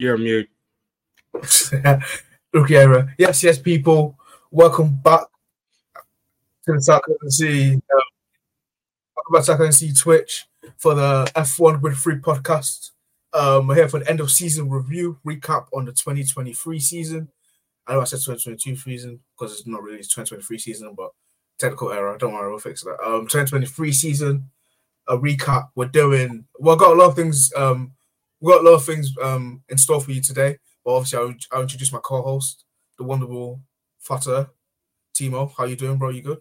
You're mute. Rukiera. Yes, yes, people. Welcome back to the Sarcasm City. Um, welcome back to Sarcasm City Twitch for the F1 with Free podcast. Um, we're here for the end of season review, recap on the 2023 season. I know I said 2022 season because it's not really 2023 season, but technical error. Don't worry, we'll fix that. Um, 2023 season, a recap. We're doing. Well, got a lot of things. Um, we've got a lot of things um in store for you today. But obviously, I'll, I'll introduce my co-host, the wonderful Fata. Timo, how you doing, bro? You good?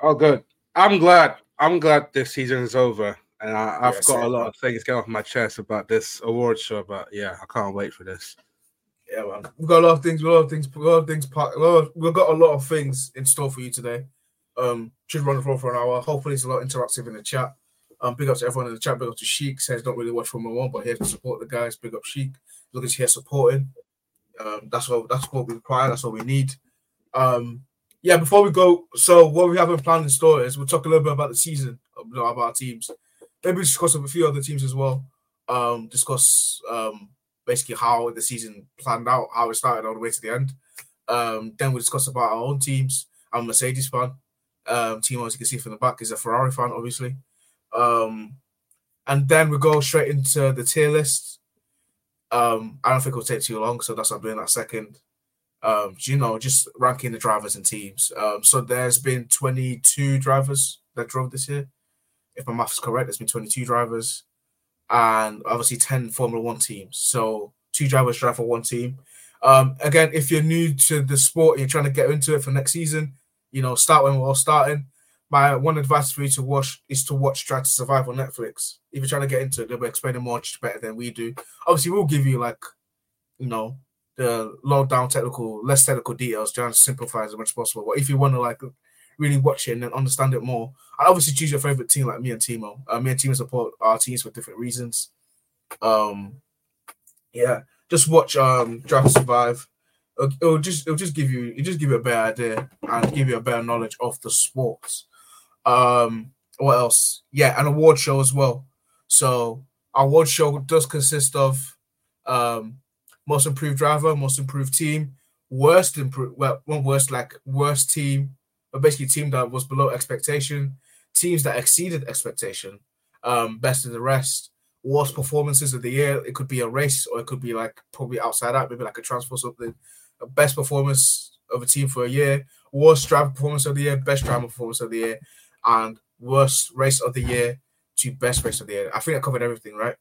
Oh, good. I'm glad. I'm glad this season is over, and I, have Yeah, got a lot man. of things going off my chest about this award show. But yeah, I can't wait for this. Yeah, man. We've got a lot of things. A lot of things. A lot of things. a lot of- We've got a lot of things in store for you today. Um, should run the floor for an hour. Hopefully, it's a lot interactive in the chat. Um, big up to everyone in the chat. Big up to Sheik. Says don't really watch Formula One, but here to support the guys. Big up Sheik. Look at here supporting. Um, that's what that's what we require. That's what we need. Um, yeah. Before we go, so what we have in plan in store is we'll talk a little bit about the season you know, our teams. Maybe discuss a few other teams as well. Um, discuss um basically how the season planned out, how it started all the way to the end. Um, then we'll discuss about our own teams. I'm a Mercedes fan. Um, team as you can see from the back is a Ferrari fan, obviously. Um, and then we go straight into the tier list. Um, I don't think it'll take too long, so that's what I'm doing that second. Um, you know, just ranking the drivers and teams. Um, so there's been 22 drivers that drove this year. If my math is correct, there's been 22 drivers and obviously 10 Formula One teams. So two drivers drive for one team. Um, again, if you're new to the sport and you're trying to get into it for next season, you know, start when we're all starting. My one advice for you to watch is to watch Drive to Survive on Netflix. If you're trying to get into it, they'll be explaining much better than we do. Obviously, we'll give you like, you know, the low down technical, less technical details, trying to simplify as much as possible. But if you want to like really watch it and then understand it more, and obviously choose your favorite team like me and Timo. Uh, me and Timo support our teams for different reasons. Um, yeah, just watch um Drive to Survive. It'll, it'll just it'll just give you it just give you a better idea and give you a better knowledge of the sports. Um, what else? Yeah, an award show as well. So our award show does consist of um most improved driver, most improved team, worst improved well, one worst like worst team, but basically team that was below expectation, teams that exceeded expectation, um, best of the rest, worst performances of the year. It could be a race or it could be like probably outside out, maybe like a transfer or something. Best performance of a team for a year, worst driver performance of the year, best driver performance of the year, and worst race of the year to best race of the year. I think I covered everything, right?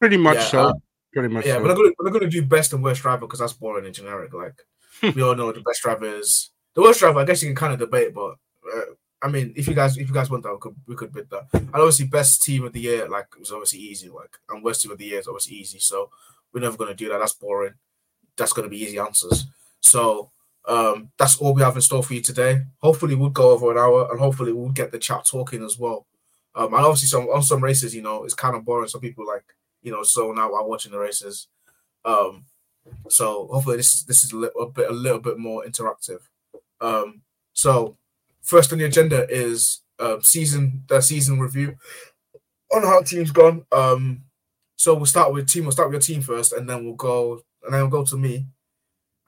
Pretty much Yeah, so. uh, Pretty much Yeah, so. we're not gonna we're not gonna do best and worst driver because that's boring and generic. Like we all know the best driver is the worst driver. I guess you can kind of debate, but uh, I mean, if you guys if you guys want that, we could we could bid that. And obviously, best team of the year like it was obviously easy. Like and worst team of the year is obviously easy. So we're never gonna do that. That's boring. That's gonna be easy answers. So um that's all we have in store for you today. Hopefully, we'll go over an hour, and hopefully, we'll get the chat talking as well. Um, and obviously, some on some races, you know, it's kind of boring. Some people like you know zone out while watching the races. Um, so hopefully this this is a little bit a little bit more interactive. Um, so first on the agenda is um, season the season review on how teams gone. Um, so we'll start with team. We'll start with your team first, and then we'll go and then we'll go to me,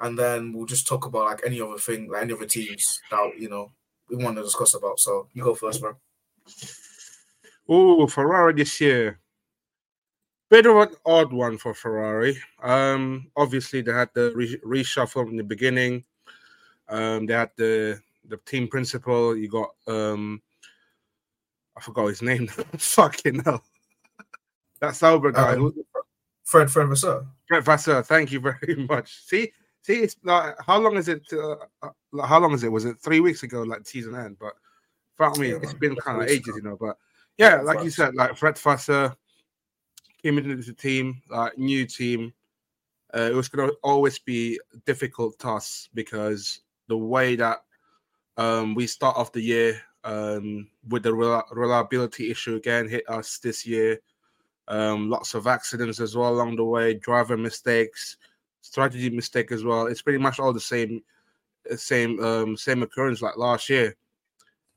and then we'll just talk about like any other thing, like any other teams that you know we want to discuss about. So you go first, bro. Oh, Ferrari this year. Bit of an odd one for Ferrari. Um, obviously they had the re- reshuffle in the beginning. Um, they had the the team principal. You got um, I forgot his name. Fucking hell. That Sauber guy. Um, Fred Fred Vasseur. Brett Vasseur. Thank you very much. See, see, it's like how long is it? Uh, uh, like, how long is it? Was it three weeks ago, like season end? But for me, Yeah, it's been kind of ages, you know. But yeah, like you said, like Fred Vasseur came into the team, like new team. Uh, it was going to always be difficult task because the way that um, we start off the year um, with the rel- reliability issue again hit us this year. Um, lots of accidents as well along the way, driver mistakes, strategy mistake as well. It's pretty much all the same, uh, same, um, same occurrence like last year.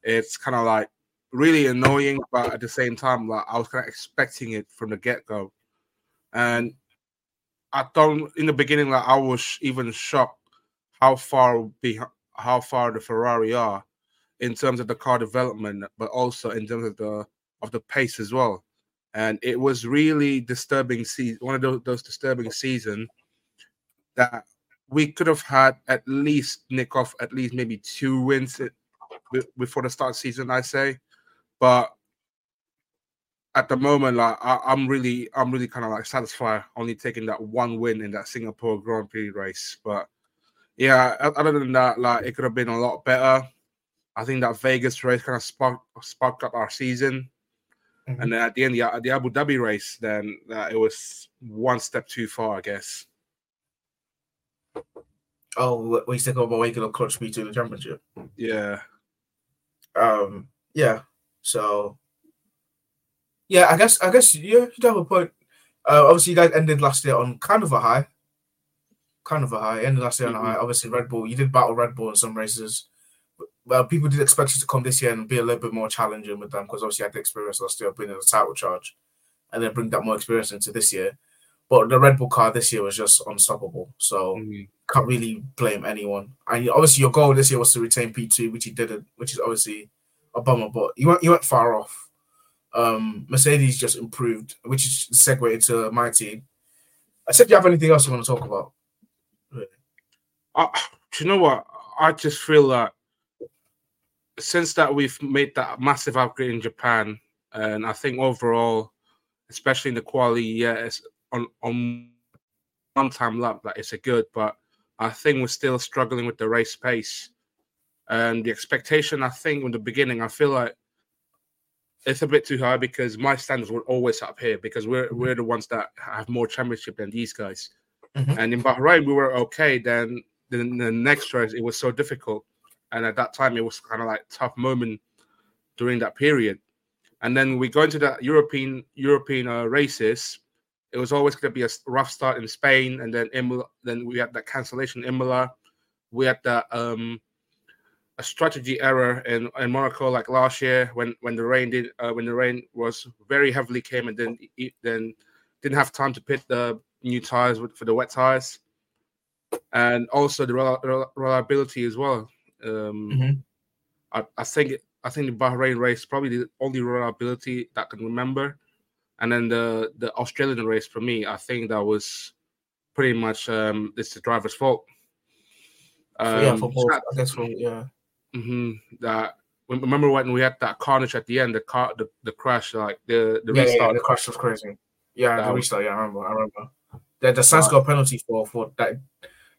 It's kind of like really annoying, but at the same time, like I was kind of expecting it from the get go. and I don't. In the beginning, like I was even shocked how far be how far the Ferrari are in terms of the car development, but also in terms of the of the pace as well. And it was really disturbing. See, one of those, those disturbing season that we could have had at least nick off at least maybe two wins before the start of the season. I say, but at the moment, like I, am really, I'm really kind of like satisfied only taking that one win in that Singapore Grand Prix race. But yeah, other than that, like it could have been a lot better. I think that Vegas race kind of sparked sparked up our season, mm-hmm. and then at the end, the, the Abu Dhabi race, then uh, it was one step too far, I guess. Oh, we still got waking up clutch me to the championship. Yeah. Um. Yeah. So. Yeah, I guess. I guess. Yeah, you have a point. Uh, obviously, you guys ended last year on kind of a high. Kind of a high. Ended last year mm-hmm. on a high. Mm-hmm. Obviously, Red Bull. You did battle Red Bull in some races. Well, people did expect you to come this year and be a little bit more challenging with them because obviously you had the experience last year of being in the title charge, and then bring that more experience into this year. But the Red Bull car this year was just unstoppable. So mm-hmm. can't really blame anyone. And obviously your goal this year was to retain P2, which he didn't, which is obviously a bummer. But you went you went far off. Um, Mercedes just improved, which is segue into my team. I Except you have anything else you want to talk about? Uh, do you know what? I just feel that since that we've made that massive upgrade in Japan, and I think overall, especially in the quality, yeah, on on one time lap that it's a good, but I think we're still struggling with the race pace. And the expectation, I think, in the beginning, I feel like it's a bit too high because my standards were always up here because we're mm-hmm. we're the ones that have more championship than these guys. Mm-hmm. And in Bahrain, we were okay. Then, then the next race, it was so difficult, and at that time, it was kind of like tough moment during that period. And then we go into the European European uh, races, it was always going to be a rough start in Spain, and then Imola, then we had that cancellation in Imola. We had that um, a strategy error in, in Monaco like last year when when the rain did uh, when the rain was very heavily came and then then didn't have time to pit the new tires with, for the wet tires, and also the reliability as well. Um, mm-hmm. I, I think I think the Bahrain race probably the only reliability that I can remember and then the the Australian race for me, I think that was pretty much um, it's the driver's fault. Um, yeah, for both, that, I guess. For, yeah. Mm-hmm, that remember when we had that carnage at the end, the car, the, the crash, like the the yeah, restart. Yeah, the crash was crazy. Yeah, that the restart. Yeah, I remember. I remember. The the Sainz got penalty for for that.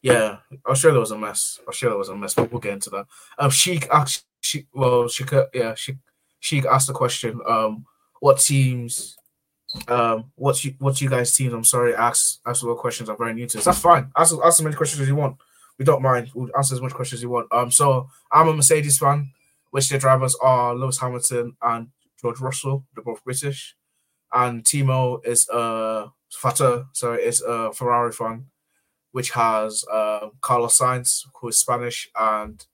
Yeah, Australia was a mess. Australia was a mess. But we'll get into that. Um, Sheik asked. She well, she could. Yeah, she Sheik asked the question. Um, what teams um, what's you what's you guys' teams? I'm sorry, ask ask a lot of questions. I'm very new to this. That's fine. Ask ask as many questions as you want. We don't mind. We'll answer as much questions as you want. Um, so I'm a Mercedes fan, which their drivers are Lewis Hamilton and George Russell. They're both British, and Timo is a Fata, sorry, is a Ferrari fan, which has uh Carlos Sainz, who is Spanish, and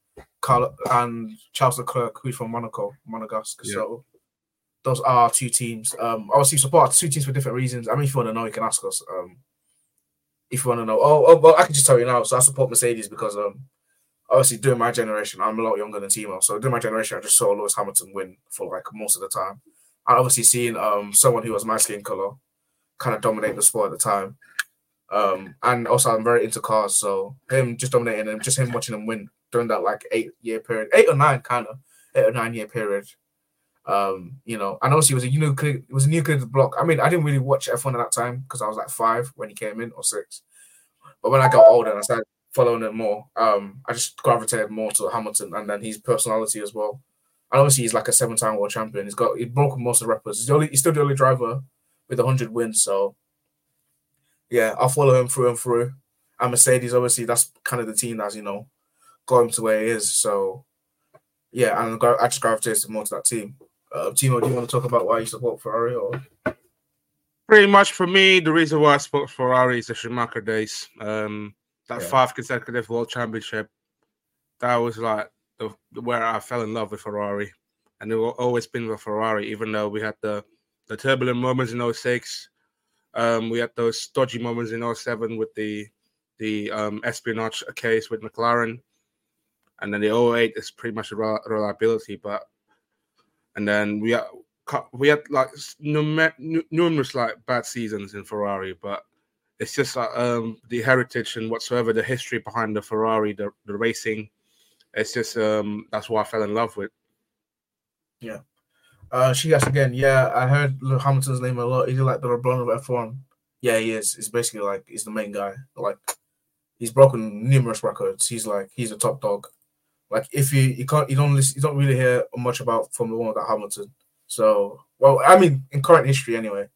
Carl and Charles Leclerc, who's from Monaco, Monegasque. Yeah. So those are two teams. Um, obviously support two teams for different reasons. I mean, if you want to know, you can ask us. Um, if you want to know, oh, oh, well, I can just tell you now. So I support Mercedes because um, obviously during my generation, I'm a lot younger than Timo. So during my generation, I just saw Lewis Hamilton win for like most of the time. And obviously seeing um someone who was my skin color kind of dominate the sport at the time. Um, and also I'm very into cars, so him just dominating and just him watching him win during that like eight year period, eight or nine kind of eight or nine year period um, you know, and also it was a new kid, it was a new kid to the block. I mean, I didn't really watch F1 at that time because I was like five when he came in or six. But when I got older and I started following it more, um, I just gravitated more to Hamilton and then his personality as well. And obviously he's like a seven-time world champion. He's got he's broken most of the records. He's the only he's still the only driver with hundred wins. So yeah, I'll follow him through and through. And Mercedes, obviously, that's kind of the team that's you know got him to where he is. So yeah, and I just gravitated more to that team. Uh, Timo, do you want to talk about why you support Ferrari? Or pretty much for me, the reason why I support Ferrari is the Schumacher days. Um, that yeah. five consecutive World Championship, that was like the, where I fell in love with Ferrari, and it will always been with Ferrari, even though we had the the turbulent moments in 06. Um, we had those dodgy moments in 07 with the the um, espionage case with McLaren, and then the 08 is pretty much reliability. But and then we had we had like numerous like bad seasons in Ferrari, but it's just like um, the heritage and whatsoever the history behind the Ferrari, the, the racing. It's just um, that's what I fell in love with. Yeah. Uh, she asked again. Yeah, I heard Hamilton's name a lot. Is he like the LeBron of F1? Yeah, he is. He's basically like he's the main guy. Like he's broken numerous records. He's like he's a top dog. Like if you you can't you don't listen, you don't really hear much about Formula One without Hamilton. So well, I mean in current history anyway.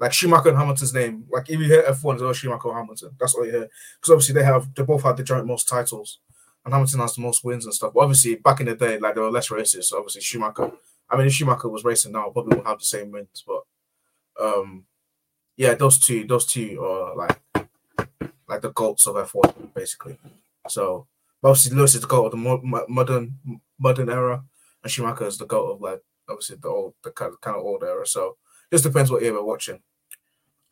Like Schumacher and Hamilton's name. Like if you hear F1, it's all Schumacher Hamilton. That's all you hear. Because obviously they have they both had the joint most titles. And Hamilton has the most wins and stuff. But obviously back in the day, like there were less races. So obviously Schumacher I mean, if Schumacher was racing now, probably would have the same wins. But um, yeah, those two, those two are like like the goats of F1, basically. So obviously Lewis is the goat of the modern modern era, and Schumacher is the goat of like obviously the old the kind of, kind of old era. So just depends what era we're watching.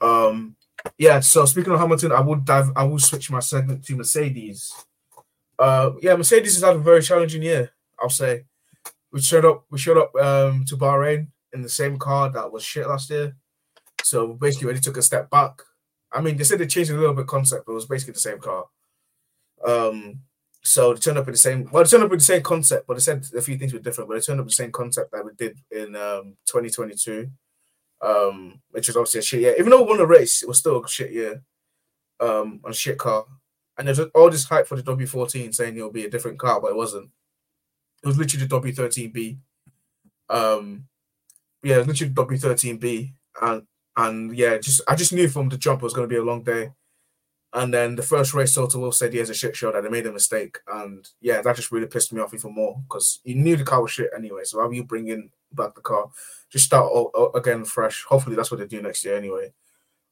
Um, yeah. So speaking of Hamilton, I would dive. I will switch my segment to Mercedes. Uh, yeah, Mercedes has had a very challenging year. I'll say we showed up. We showed up um, to Bahrain in the same car that was shit last year. So basically, already took a step back. I mean, they said they changed a little bit concept, but it was basically the same car. Um, so they turned up in the same. Well, they turned up in the same concept, but they said a few things were different. But they turned up the same concept that we did in um, 2022, um, which was obviously a shit year. Even though we won the race, it was still a shit year um, on a shit car. And there's all this hype for the W14 saying it'll be a different car, but it wasn't. It was literally the W13B. Um, yeah, it was literally the W13B, and and yeah, just I just knew from the jump it was going to be a long day. And then the first race, Toto Wolff said he has a shit show that they made a mistake, and yeah, that just really pissed me off even more because you knew the car was shit anyway. So how you bring in back the car? Just start all, again fresh. Hopefully that's what they do next year anyway.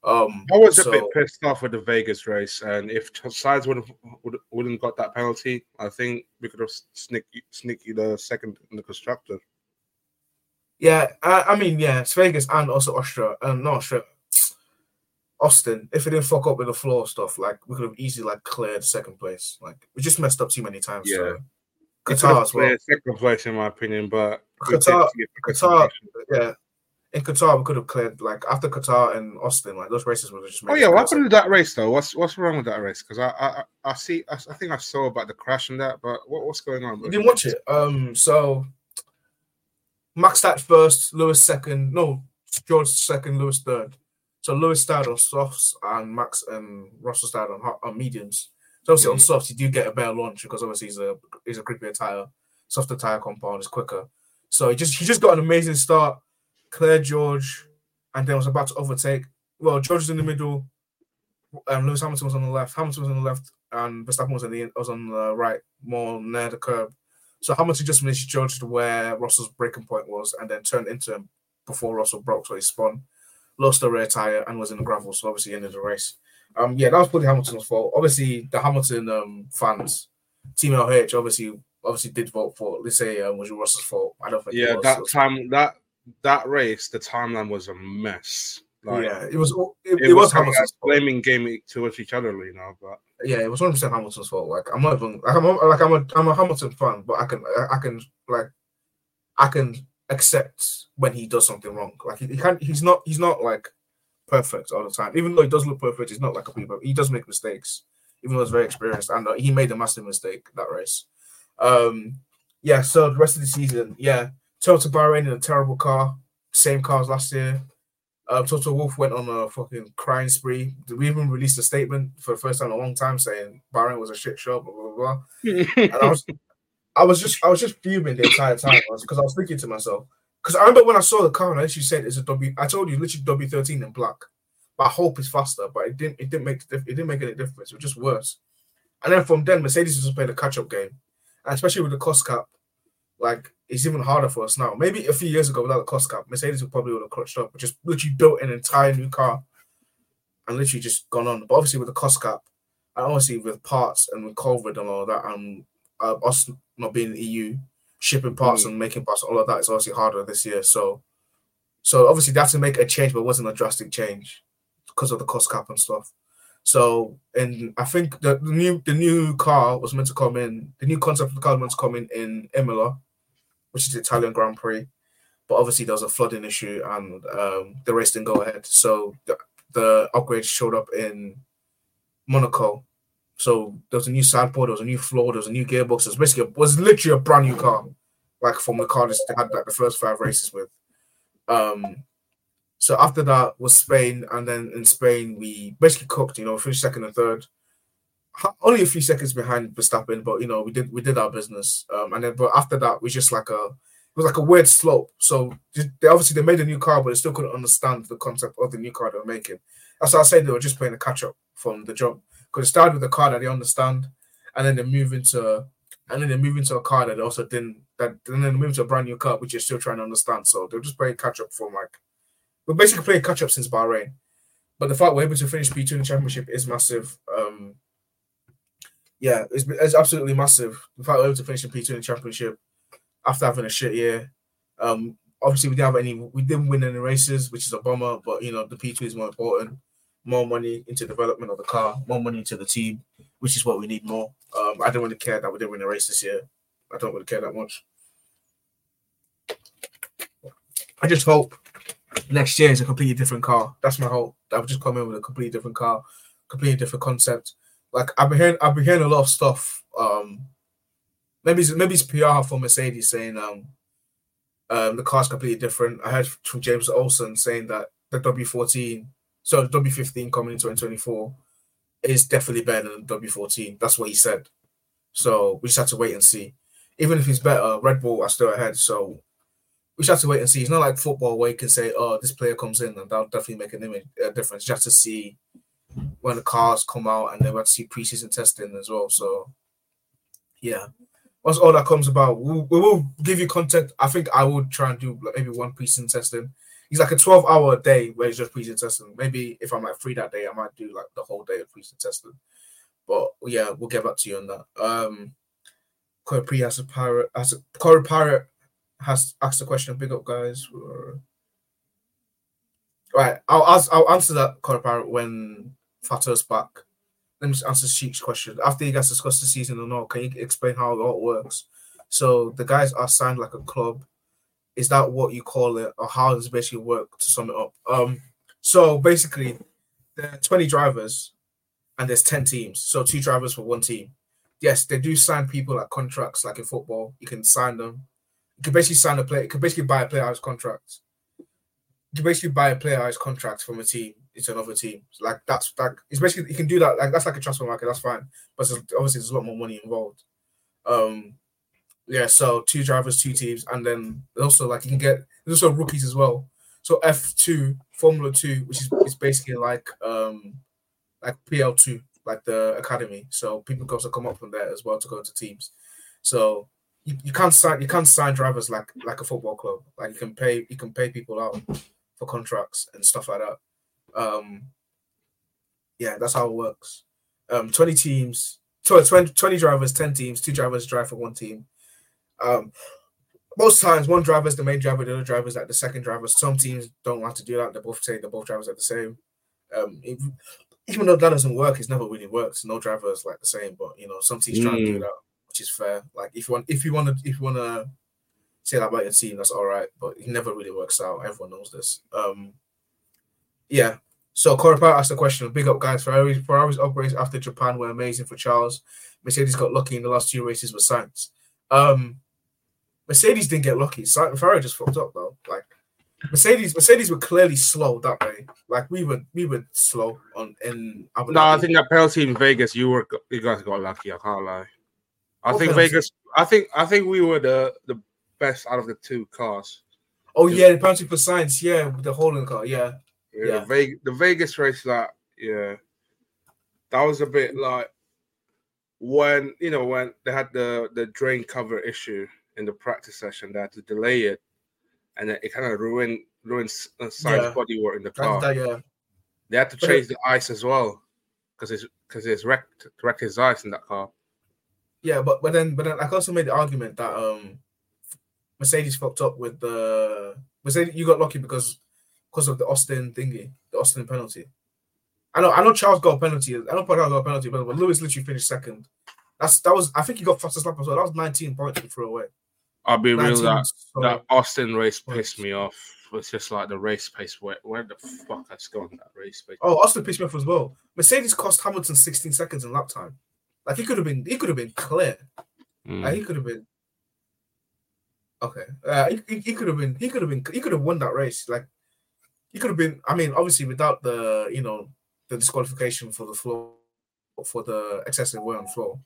Um, I was so, a bit pissed off with the Vegas race, and if Sainz would have would, wouldn't got that penalty, I think we could have sneaky sneaky the second in the constructor. Yeah, I, I mean, yeah, it's Vegas and also Austria, um, not Austria, Austin. If it didn't fuck up with the floor stuff, like we could have easily like cleared second place. Like we just messed up too many times. Yeah. So. Qatar as well. Second place, in my opinion, but Qatar, Qatar, yeah, in Qatar, we could have cleared like after Qatar and Austin, like those races were just. Oh yeah, what happened to that race though? What's what's wrong with that race? Because I, I I see I, I, think I saw about the crash and that, but what, what's going on? You didn't watch it. Um, so Max Stats first, Lewis second, no George second, Lewis third. So Lewis started on softs and Max and Russell started on, hot, on mediums. So obviously mm. on softs you do get a better launch because obviously he's a he's a grippier tire, softer tire compound is quicker. So he just he just got an amazing start Claire George, and then was about to overtake. Well, George was in the middle, and Lewis Hamilton was on the left. Hamilton was on the left, and Verstappen was on the was on the right, more near the curb. So Hamilton just managed George to where Russell's braking point was, and then turned into him before Russell broke, so he spun, lost the rear tire, and was in the gravel. So obviously ended the race. Um, yeah, that was probably Hamilton's fault. Obviously, the Hamilton um fans, Team LH, obviously obviously did vote for. Let's say um, was Russell's fault. I don't think. Yeah, that time that that race, the timeline was a mess. Like, yeah, it was. It, it, it was, was Hamilton's blaming game towards each other, you know. But yeah, it was one percent Hamilton's fault. Like I'm not even like I'm like I'm a I'm a Hamilton fan, but I can I can like I can accept when he does something wrong. Like he, he can't. He's not. He's not like perfect all the time. Even though he does look perfect, he's not like a people. He does make mistakes, even though he's very experienced, and uh, he made a massive mistake that race. Um, yeah. So the rest of the season, yeah, Toto Bahrain in a terrible car, same car as last year. Uh, Toto Wolff went on a fucking crying spree. Did We even released a statement for the first time in a long time saying Bahrain was a shit show, blah blah blah. and I was, I was just, I was just fuming the entire time because I was thinking to myself, because I remember when I saw the car and I actually said it's a W. I told you literally W thirteen in black, but I hope it's faster. But it didn't, it didn't make, it didn't make any difference. It was just worse. And then from then, Mercedes just playing a catch up game, and especially with the cost cap, like it's even harder for us now. Maybe a few years ago without the cost cap, Mercedes would probably would have clutched up, just literally built an entire new car and literally just gone on. But obviously with the cost cap, and obviously with parts and with COVID and all that, and uh, us not being in the EU, shipping parts mm. and making parts, all of that is obviously harder this year. So, so obviously they have to make a change, but it wasn't a drastic change. because of the cost cap and stuff. So, and I think the, the new the new car was meant to come in. The new concept of the car was meant to come in in Imola, which is the Italian Grand Prix. But obviously, there was a flooding issue, and um, the race didn't go ahead. So the, the upgrade showed up in Monaco. So there was a new sidepod, there was a new floor, there was a new gearbox. It was basically it was literally a brand new car, like from the car they had like the first five races with. Um, so after that was Spain, and then in Spain we basically cooked. You know, finished second and third, only a few seconds behind Verstappen, but you know we did we did our business. Um, and then but after that we just like a it was like a weird slope. So they obviously they made a new car, but they still couldn't understand the concept of the new car they were making. That's why I say they were just playing a catch up from the jump because it started with a car that they understand, and then they move into and then they move into a car that also didn't that and then they move to a brand new car which you're still trying to understand. So they're just playing catch up from like we're basically playing catch up since Bahrain. But the fact we're able to finish P2 in the championship is massive. Um, yeah, it's, it's absolutely massive. The fact we're able to finish in P2 in the championship after having a shit year. Um, obviously, we didn't have any, we didn't win any races, which is a bummer. But you know, the P2 is more important. More money into development of the car, more money into the team, which is what we need more. Um, I don't really care that we didn't win a race this year. I don't really care that much. I just hope next year is a completely different car. That's my hope. I would just come in with a completely different car, completely different concept. Like I've been hearing, I've been hearing a lot of stuff. Um, maybe it's, maybe it's PR for Mercedes saying um, um, the car's completely different. I heard from James Allison saying that the W14, so the W15 coming in 2024 is definitely better than W14. That's what he said. So we just have to wait and see. Even if he's better, Red Bull are still ahead. So we just have to wait and see. It's not like football where you can say, "Oh, this player comes in and that'll definitely make an image a difference." You have to see when the cars come out, and then we have to see preseason testing as well. So, yeah, once all that comes about, we'll, we will give you content. I think I would try and do maybe one preseason testing. It's like a twelve-hour day where he's just preseason testing. Maybe if I'm like free that day, I might do like the whole day of preseason testing. But yeah, we'll get back to you on that. Um, Corey has a pirate, as a Corey Pirate has asked a question. Big up, guys. Right, I'll ask, I'll answer that Corey Pirate when Fato's back. Let me answer Sheik's question. After you guys discuss the season or not, can you explain how it all works? So the guys are signed like a club. Is that what you call it, or how does it basically work to sum it up? Um, so basically, there are 20 drivers and there's 10 teams. So two drivers for one team. Yes, they do sign people like contracts, like in football. You can sign them you can basically sign a player. You can basically buy a player out contract. You basically buy a player out contract from a team into another team. So like that's like it's basically you can do that. Like that's like a transfer market. That's fine. But obviously there's a lot more money involved. Um, yeah. So two drivers, two teams, and then also like you can get there's also rookies as well. So F two Formula Two, which is, is basically like um like PL two, like the academy. So people also come up from there as well to go to teams. So you, you can't sign you can't sign drivers like like a football club. Like you can pay you can pay people out for contracts and stuff like that. Um, yeah, that's how it works. Um, 20 teams, so 20, 20 drivers, 10 teams, two drivers drive for one team. Um, most times, one driver is the main driver, the other driver is like the second driver. Some teams don't want to do that. They both say the both drivers are the same. Um, if, even though that doesn't work, it's never really worked. No driver is like the same, but you know, some teams mm. try to do that which is fair. Like if you want, if you want to, if you want to say that about your team, that's all right. But it never really works out. Everyone knows this. Um, yeah. So Corey asked the question. Big up, guys. Ferrari's Ferrari's upgrades after Japan were amazing for Charles. Mercedes got lucky in the last two races with Sainz. Um, Mercedes didn't get lucky. Ferrari just fucked up though. Like Mercedes, Mercedes were clearly slow that day. Like we were, we were slow on in. no, I think that penalty in Vegas, you were, you guys got lucky. I can't lie. I think Vegas. I think I think we were the the best out of the two cars. Oh yeah, the penalty for Sainz. Yeah, the holding car. Yeah, yeah. yeah. The, Vegas, the Vegas race, like yeah, that was a bit like when you know when they had the the drain cover issue in the practice session. that to delay it, and it kind of ruined ruined Sainz yeah. bodywork in the car. That, yeah. They had to change the ice as well because it's because it's wrecked wrecked his ice in that car. Yeah, but but then but then I also made the argument that um Mercedes fucked up with the Mercedes. You got lucky because because of the Austin thingy, the Austin penalty. I know I know Charles got a penalty. I know Charles got a penalty, but, but Lewis literally finished second. That's that was I think he got fastest lap as well. That was 19 points he threw away. I'll be real that so- that Austin race pissed me off. It's just like the race pace. Where, where the fuck has gone that race pace? Oh, Austin pissed me off as well. Mercedes cost Hamilton 16 seconds in lap time. Like he could have been, he could have been clear. Mm. Like, he could have been. Okay, uh, he, he, he could have been, he could have been, he could have won that race. Like he could have been. I mean, obviously without the, you know, the disqualification for the floor, for the excessive wear on floor.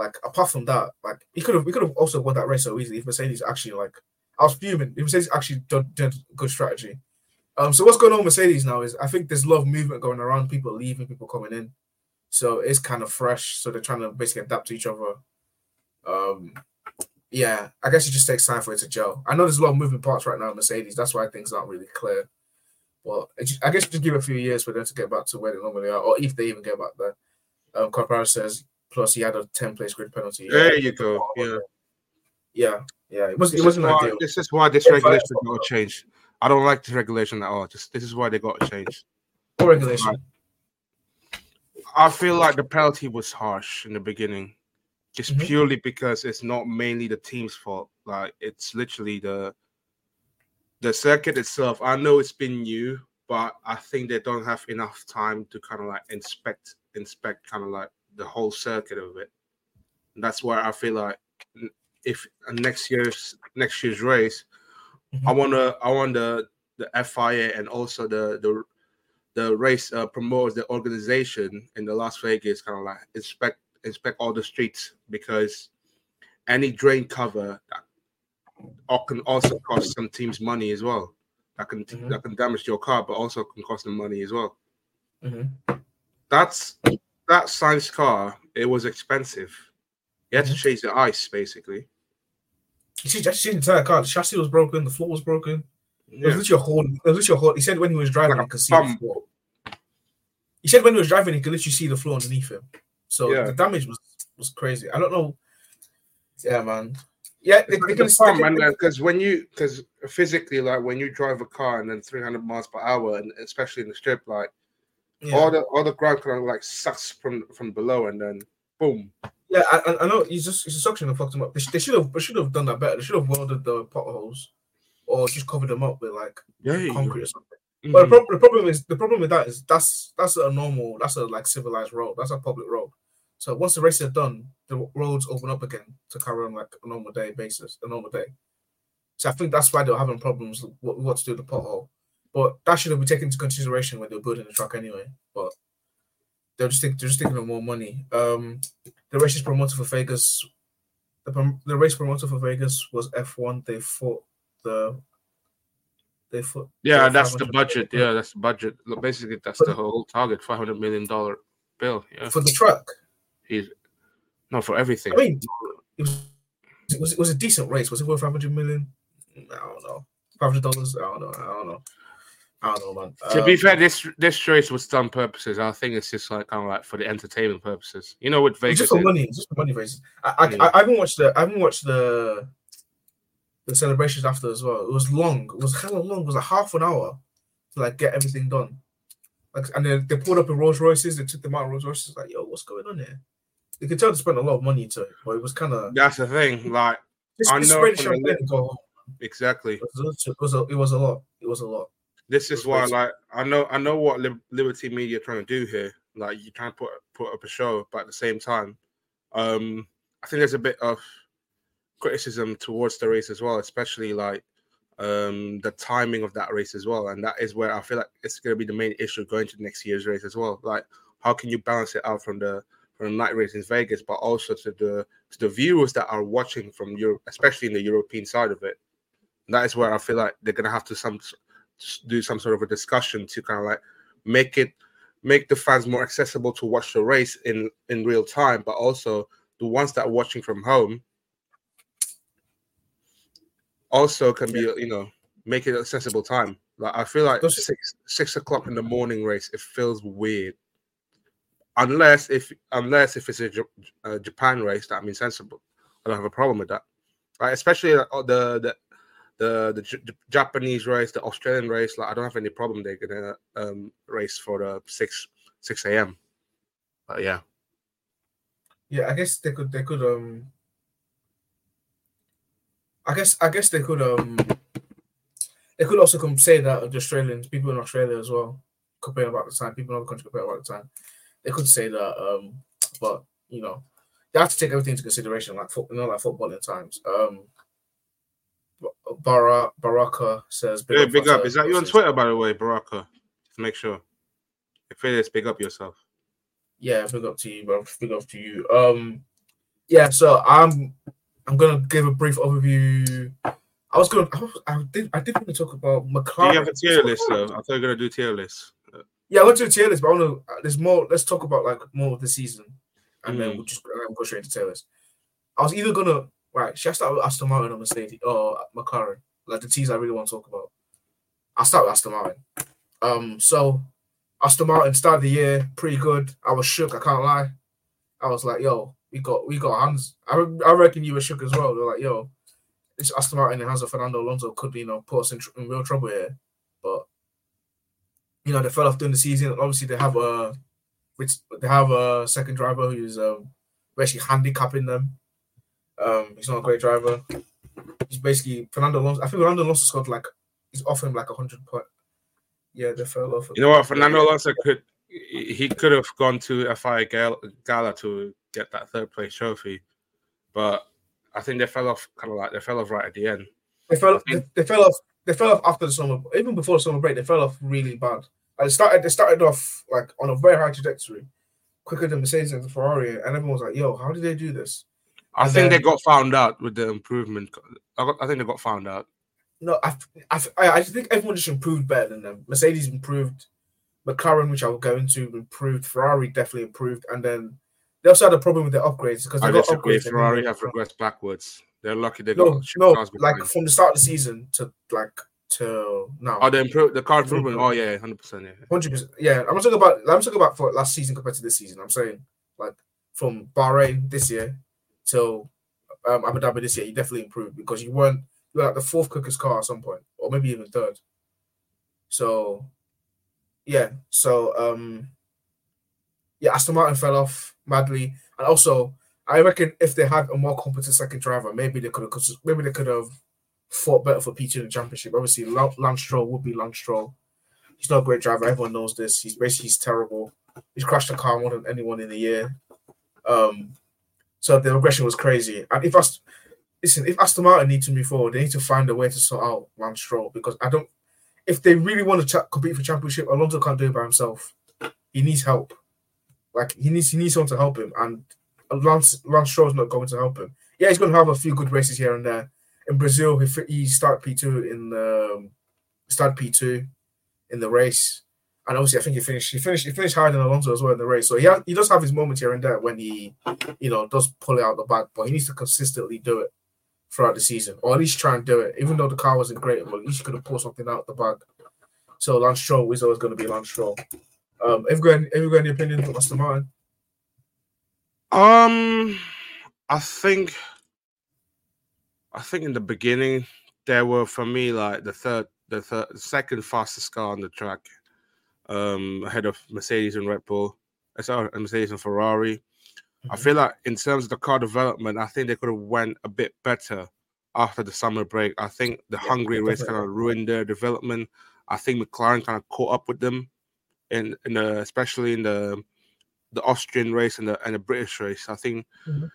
Like apart from that, like he could have, we could have also won that race so easily if Mercedes actually like. I was fuming. If Mercedes actually did, did good strategy. Um, so what's going on with Mercedes now is I think there's a lot of movement going around, people leaving, people coming in. So it's kind of fresh. So they're trying to basically adapt to each other. Um, yeah, I guess it just takes time for it to gel. I know there's a lot of moving parts right now Mercedes. That's why things aren't really clear. Well, I guess just give a few years for them to get back to where they normally are, or if they even get back there. Um, Corporado says, plus he had a 10 place grid penalty. There you go. Yeah. yeah, yeah. It, was, This it wasn't why, ideal. this is why this Yeah, regulation got to change. I don't like this regulation at all. Just this is why they got to change. Poor regulation. I feel like the penalty was harsh in the beginning, just Mhm. purely because it's not mainly the team's fault. Like it's literally the the circuit itself. I know it's been new, but I think they don't have enough time to kind of like inspect inspect kind of like the whole circuit of it. And that's why I feel like if next year's next year's race, I want to I want the the FIA and also the the the race uh, promoters, the organization in the Las Vegas, kind of like inspect inspect all the streets because any drain cover that can also cost some teams money as well. That can Mhm. that can damage your car, but also can cost them money as well. Mhm. That's that Sainz car. It was expensive. You had to Mhm. change the ice basically. You see, just the entire car. The chassis was broken. The floor was broken. It was Yeah. literally a hole. It was literally a hole. He said when he was driving, Like he could see the floor. He said when he was driving, he could literally see the floor underneath him. So Yeah. the damage was was crazy. I don't know. Yeah, man. Yeah, It's they like can the farm, they and can- because when you because physically like when you drive a car and then 300 miles per hour and especially in the strip like yeah. all the all the ground kind of like sucks from from below and then boom Yeah, I, I- I know. He's just he's a suction and fucked him up. They, they should have they should have done that better. They should have welded the potholes, or just covered them up with like yeah you go. concrete or something. Mm-hmm. But the, prob- the problem is the problem with that is that's that's a normal that's a like civilized road. That's a public road. So once the race is done, the roads open up again to carry on like a normal day basis, a normal day. So I think that's why they're having problems with what, what to do with the pothole. But that should have been taken into consideration when they were building the track anyway. But they're just think, they're just thinking of more money. Um, the race is promoted for Vegas. The, the race promoter for Vegas was F1. They fought the. They fought. yeah that's the 500 budget yeah that's the budget Look, basically that's But- the whole target 500 million dollar bill yeah for the truck. he's no for everything I mean, it was it was, it was a decent race. Was it worth 500 million? I don't know. 500 dollars? I don't know. I don't know. I don't know, man. to be Um, fair this this race was done purposes i think it's just like kind of like for the entertainment purposes you know what vegas just for money. Just for money races. I, I, Yeah. I, I haven't watched the I haven't watched the the celebrations after as well. It was long. It was kind of long. It was like half an hour to like get everything done. Like, and then they pulled up in Rolls Royces. They took them out in Rolls Royces. Like, yo, what's going on here? You could tell they spent a lot of money into it, but it was kind of that's the thing like just, I know from the champagne go home. exactly It was, it was a, it was a lot. It was a lot. This is why like i know i know what liberty media are trying to do here. Like you trying to put put up a show but at the same time um i think there's a bit of criticism towards the race as well especially like um the timing of that race as well. And that is where i feel like it's going to be the main issue going to next year's race as well. Like how can you balance it out from the from the night race in vegas but also to the to the viewers that are watching from europe especially in the european side of it? That is where i feel like they're going to have to some do some sort of a discussion to kind of like make it make the fans more accessible to watch the race in in real time but also the ones that are watching from home also can be you know make it accessible time. Like i feel like six six o'clock in the morning race it feels weird. Unless if unless if it's a, a japan race that means sensible. I don't have a problem with that. Right especially uh, the the the the J- Japanese race, the Australian race, like I don't have any problem. They're gonna um, race for the six six a.m. But yeah, Yeah, I guess they could they could um I guess I guess they could um they could also come say that the Australians, people in Australia as well, complain about the time, people in other countries complain about the time. They could say that um but you know they have to take everything into consideration, like you know, like football at times. Um Bara Baraka says Hey, up big up. Is that you on Twitter, by the way, Baraka? Just make sure. If it is, big up yourself. Yeah, big up to you, bro. Big up to you. Um, yeah. So I'm I'm gonna give a brief overview. I was gonna I, was- I did I did want to talk about Do McLaren. you have a tier list though? I thought you were gonna do tier list. Yeah, I want to the tier list, but I want to. There's more. Let's talk about like more of the season, and then Mm. we'll just then go straight into tier list. I was either gonna right. Should I start with Aston Martin or Mercedes or McLaren? Like the teams I really want to talk about. I'll start with Aston Martin. Um, so Aston Martin started the year pretty good. I was shook. I can't lie. I was like, yo, we got we got hands. I, I reckon you were shook as well. They're like, yo, this Aston Martin and hands of Fernando Alonso could you know put us in, tr- in real trouble here. But you know they fell off during the season. Obviously they have a which they have a second driver who's um basically handicapping them. Um, he's not a great driver. He's basically Fernando Alonso. I think Fernando Alonso scored like he's off him like a hundred point. Yeah, they fell off. You know what? Fernando Alonso could he could have gone to FI Gal- Gala to get that third place trophy, but I think they fell off kind of like they fell off right at the end. They fell. They, they fell off. They fell off after the summer. Even before the summer break, they fell off really bad. And they started. They started off like on a very high trajectory, quicker than Mercedes and Ferrari, and everyone was like, "Yo, how did they do this?" I And think then- they got found out with the improvement. I, got, I think they got found out. No, I, I, I think everyone just improved better than them. Mercedes improved, McLaren, which I will go into, improved. Ferrari definitely improved, and then they also had a problem with their upgrades because they I got disagree. upgrades. Ferrari have regressed backwards. They're lucky they No, got no, like behind. from the start of the season to like to now. Oh, the improve the car improvement. Oh yeah, hundred percent. Yeah. Hundred percent. Yeah, I'm talking about. I'm talking about for last season compared to this season. I'm saying like from Bahrain this year till um, Abu Dhabi this year, you definitely improved because you weren't you were like the fourth quickest car at some point, or maybe even third. So, yeah. So um, yeah, Aston Martin fell off madly, and also I reckon if they had a more competent second driver, maybe they could have maybe they could have fought better for P2 in the championship. Obviously, Lan- Lance Stroll would be Lance Stroll. He's not a great driver. Everyone knows this. He's basically he's terrible. He's crashed a car more than anyone in the year. Um, so the regression was crazy. And if Ast- listen, if Aston Martin need to move forward, they need to find a way to sort out Lance Stroll because I don't. If they really want to cha- compete for championship, Alonso can't do it by himself. He needs help. Like he needs he needs someone to help him, and Lance Lance Stroll's not going to help him. Yeah, he's going to have a few good races here and there. In Brazil, he he started P two in um, started P two in the race, and obviously I think he finished he finished he finished higher than Alonso as well in the race. So he he does have his moments here and there when he you know does pull it out the bag, but he needs to consistently do it throughout the season, or at least try and do it. Even though the car wasn't great, but at least he could have pulled something out the bag. So Lance Stroll is always going to be Lance Stroll. Um, have you got any, have you got any opinions on Aston Martin? Um, I think, I think in the beginning there were for me like the third, the third, the second fastest car on the track, um, ahead of Mercedes and Red Bull, uh, sorry, Mercedes and Ferrari. I Mhm. feel like in terms of the car development, I think they could have went a bit better after the summer break. I think the Yeah, Hungary race kind of ruined their development. I think McLaren kind of caught up with them in in the especially in the the Austrian race and the and the British race. I think Mhm.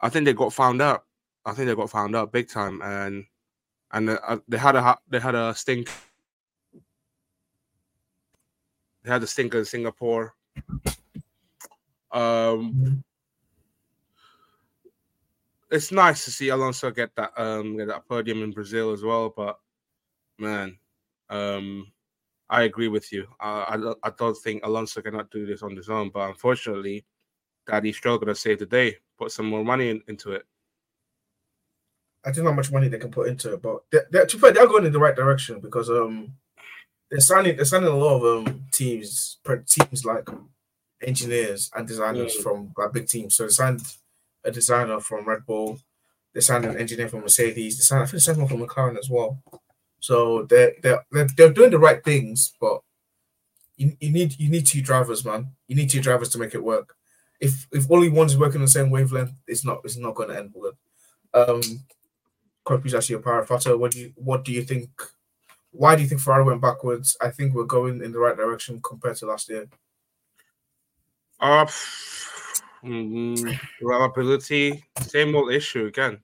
I think they got found out. I think they got found out big time, and and uh, they had a ha- they had a stink. They had a stinker in Singapore. Um, it's nice to see Alonso get that um get that podium in Brazil as well. But man, um, I agree with you. I I, don't- I don't think Alonso cannot do this on his own. But unfortunately, Daddy Stroll gonna save the day. Put some more money in, into it. I don't know how much money they can put into it, but they're, they're, to be fair, they're going in the right direction because um they're signing they're signing a lot of um teams teams like engineers and designers Mm. from like big teams. So they signed a designer from Red Bull. They signed an engineer from Mercedes. They signed, I think they signed one from McLaren as well. So they're they're they're, they're doing the right things, but you, you need you need two drivers, man. You need two drivers to make it work. If if only one's working on the same wavelength, it's not it's not going to end good. Um, Corpus actually a Fata, what do you what do you think? Why do you think Ferrari went backwards? I think we're going in the right direction compared to last year. Uh, mm, reliability, same old issue again.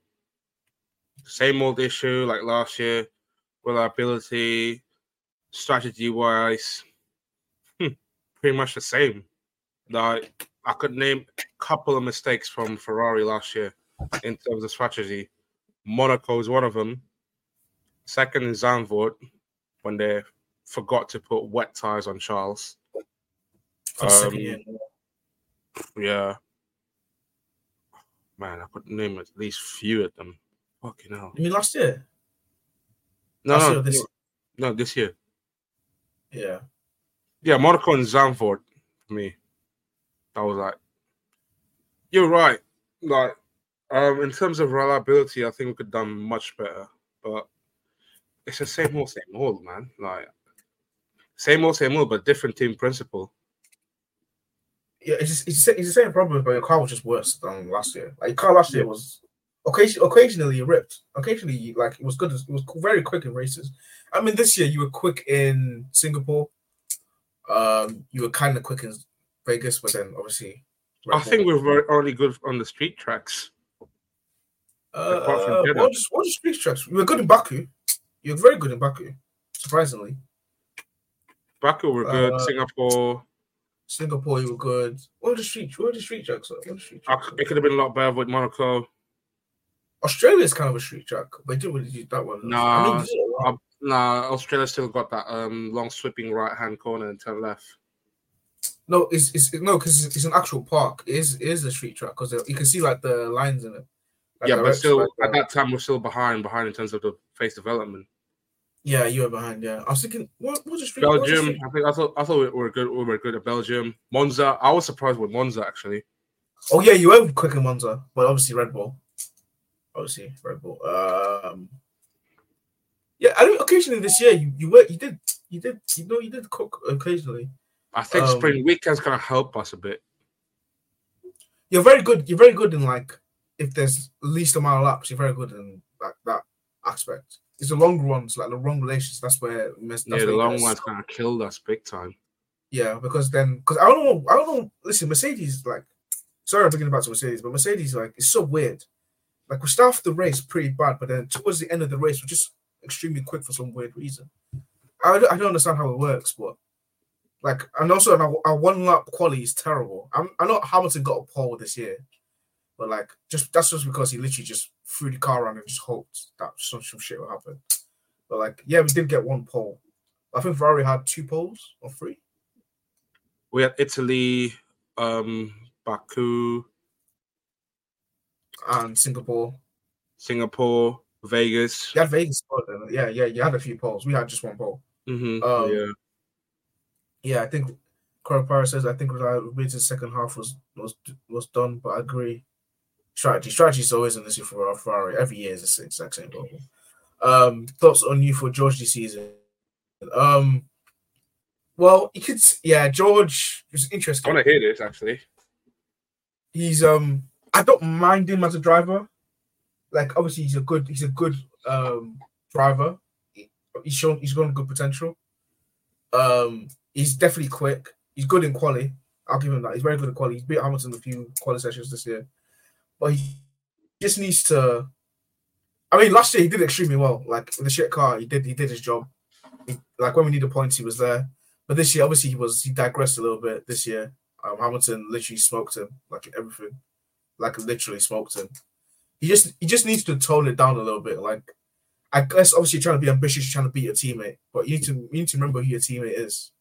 Same old issue like last year. Reliability, strategy wise, hmm, pretty much the same. Like I could name a couple of mistakes from Ferrari last year in terms of strategy. Monaco is one of them. Second is Zandvoort when they forgot to put wet tires on Charles. Um, yeah. Man, I could name at least few of them. Fucking hell. You mean last year? No, last no, year this no, this year. Yeah. Yeah, Monaco and Zandvoort for me. I was like, you're right. Like, um, in terms of reliability, I think we could have done much better. But it's the same old, same old, man. Like, same old, same old, but different team principal. Yeah, it's just, it's, the, it's the same problem, but your car was just worse than last year. Like your car last year was occasion, occasionally ripped. Occasionally, like it was good. It was very quick in races. I mean, this year you were quick in Singapore. Um, you were kind of quick in Vegas, but then obviously. I think we were only good on the street tracks. Uh, what, just, what street tracks? You were good in Baku. You were very good in Baku, surprisingly. Baku were good. Uh, Singapore. Singapore, you were good. What were the street? What were the street tracks? What the street tracks? It could have been a lot better with Monaco. Australia is kind of a street track, but they didn't really do that one. Nah, I mean, uh, nah. Australia still got that um long sweeping right hand corner and turn left. No, it's, it's no because it's, it's, an actual park. It is it is a street track because you can see like the lines in it. Yeah, but still like, at that time we're still behind behind in terms of the face development. Yeah, you were behind. Yeah, I was thinking, what was the street? Belgium. Street? I think I thought I thought we were good. We were good at Belgium. Monza. I was surprised with Monza actually. Oh yeah, you were quick in Monza, but obviously Red Bull. Obviously Red Bull. Um, yeah, I mean, occasionally this year you you were you did you did you know you did cook occasionally. I think um, sprint weekends kind of help us a bit. You're very good. You're very good in like if there's least amount of laps. You're very good in that that aspect. It's the long runs, like the long relations. That's where that's yeah, the long ones kind of killed us big time. Yeah, because then because I don't know, I don't know. Listen, Mercedes like sorry, I'm talking about Mercedes, but Mercedes like it's so weird. Like we start off the race pretty bad, but then towards the end of the race, we're just extremely quick for some weird reason. I don't, I don't understand how it works, but like, and also our, our one lap quality is terrible. I'm, I know Hamilton got a pole this year, but like, just that's just because he literally just threw the car around and just hoped that some, some shit would happen. But like, yeah, we did get one pole. I think Ferrari had two poles or three. We had Italy, um, Baku, and Singapore. Singapore, Vegas. You had Vegas, yeah, yeah. You had a few poles. We had just one pole. Mm-hmm. Um, yeah yeah, I think Corey says I think the second half was was was done, but I agree. Strategy, strategy is always an issue for Ferrari. Every year is the exact same problem. Um, thoughts on you for George this season? Um, well, you could, yeah, George is interesting. I want to hear this actually. He's um, I don't mind him as a driver. Like, obviously, he's a good, he's a good um driver. He's shown, he's got good potential. Um, he's definitely quick. He's good in quality. I'll give him that. He's very good in quality. He's beat Hamilton a few quality sessions this year, but he just needs to. I mean, last year he did extremely well. Like in the shit car, he did he did his job. He, like when we needed points, he was there. But this year, obviously, he was he digressed a little bit. This year, um, Hamilton literally smoked him, like everything, like literally smoked him. He just he just needs to tone it down a little bit. Like I guess obviously trying to be ambitious, trying to beat your teammate, but you need to you need to remember who your teammate is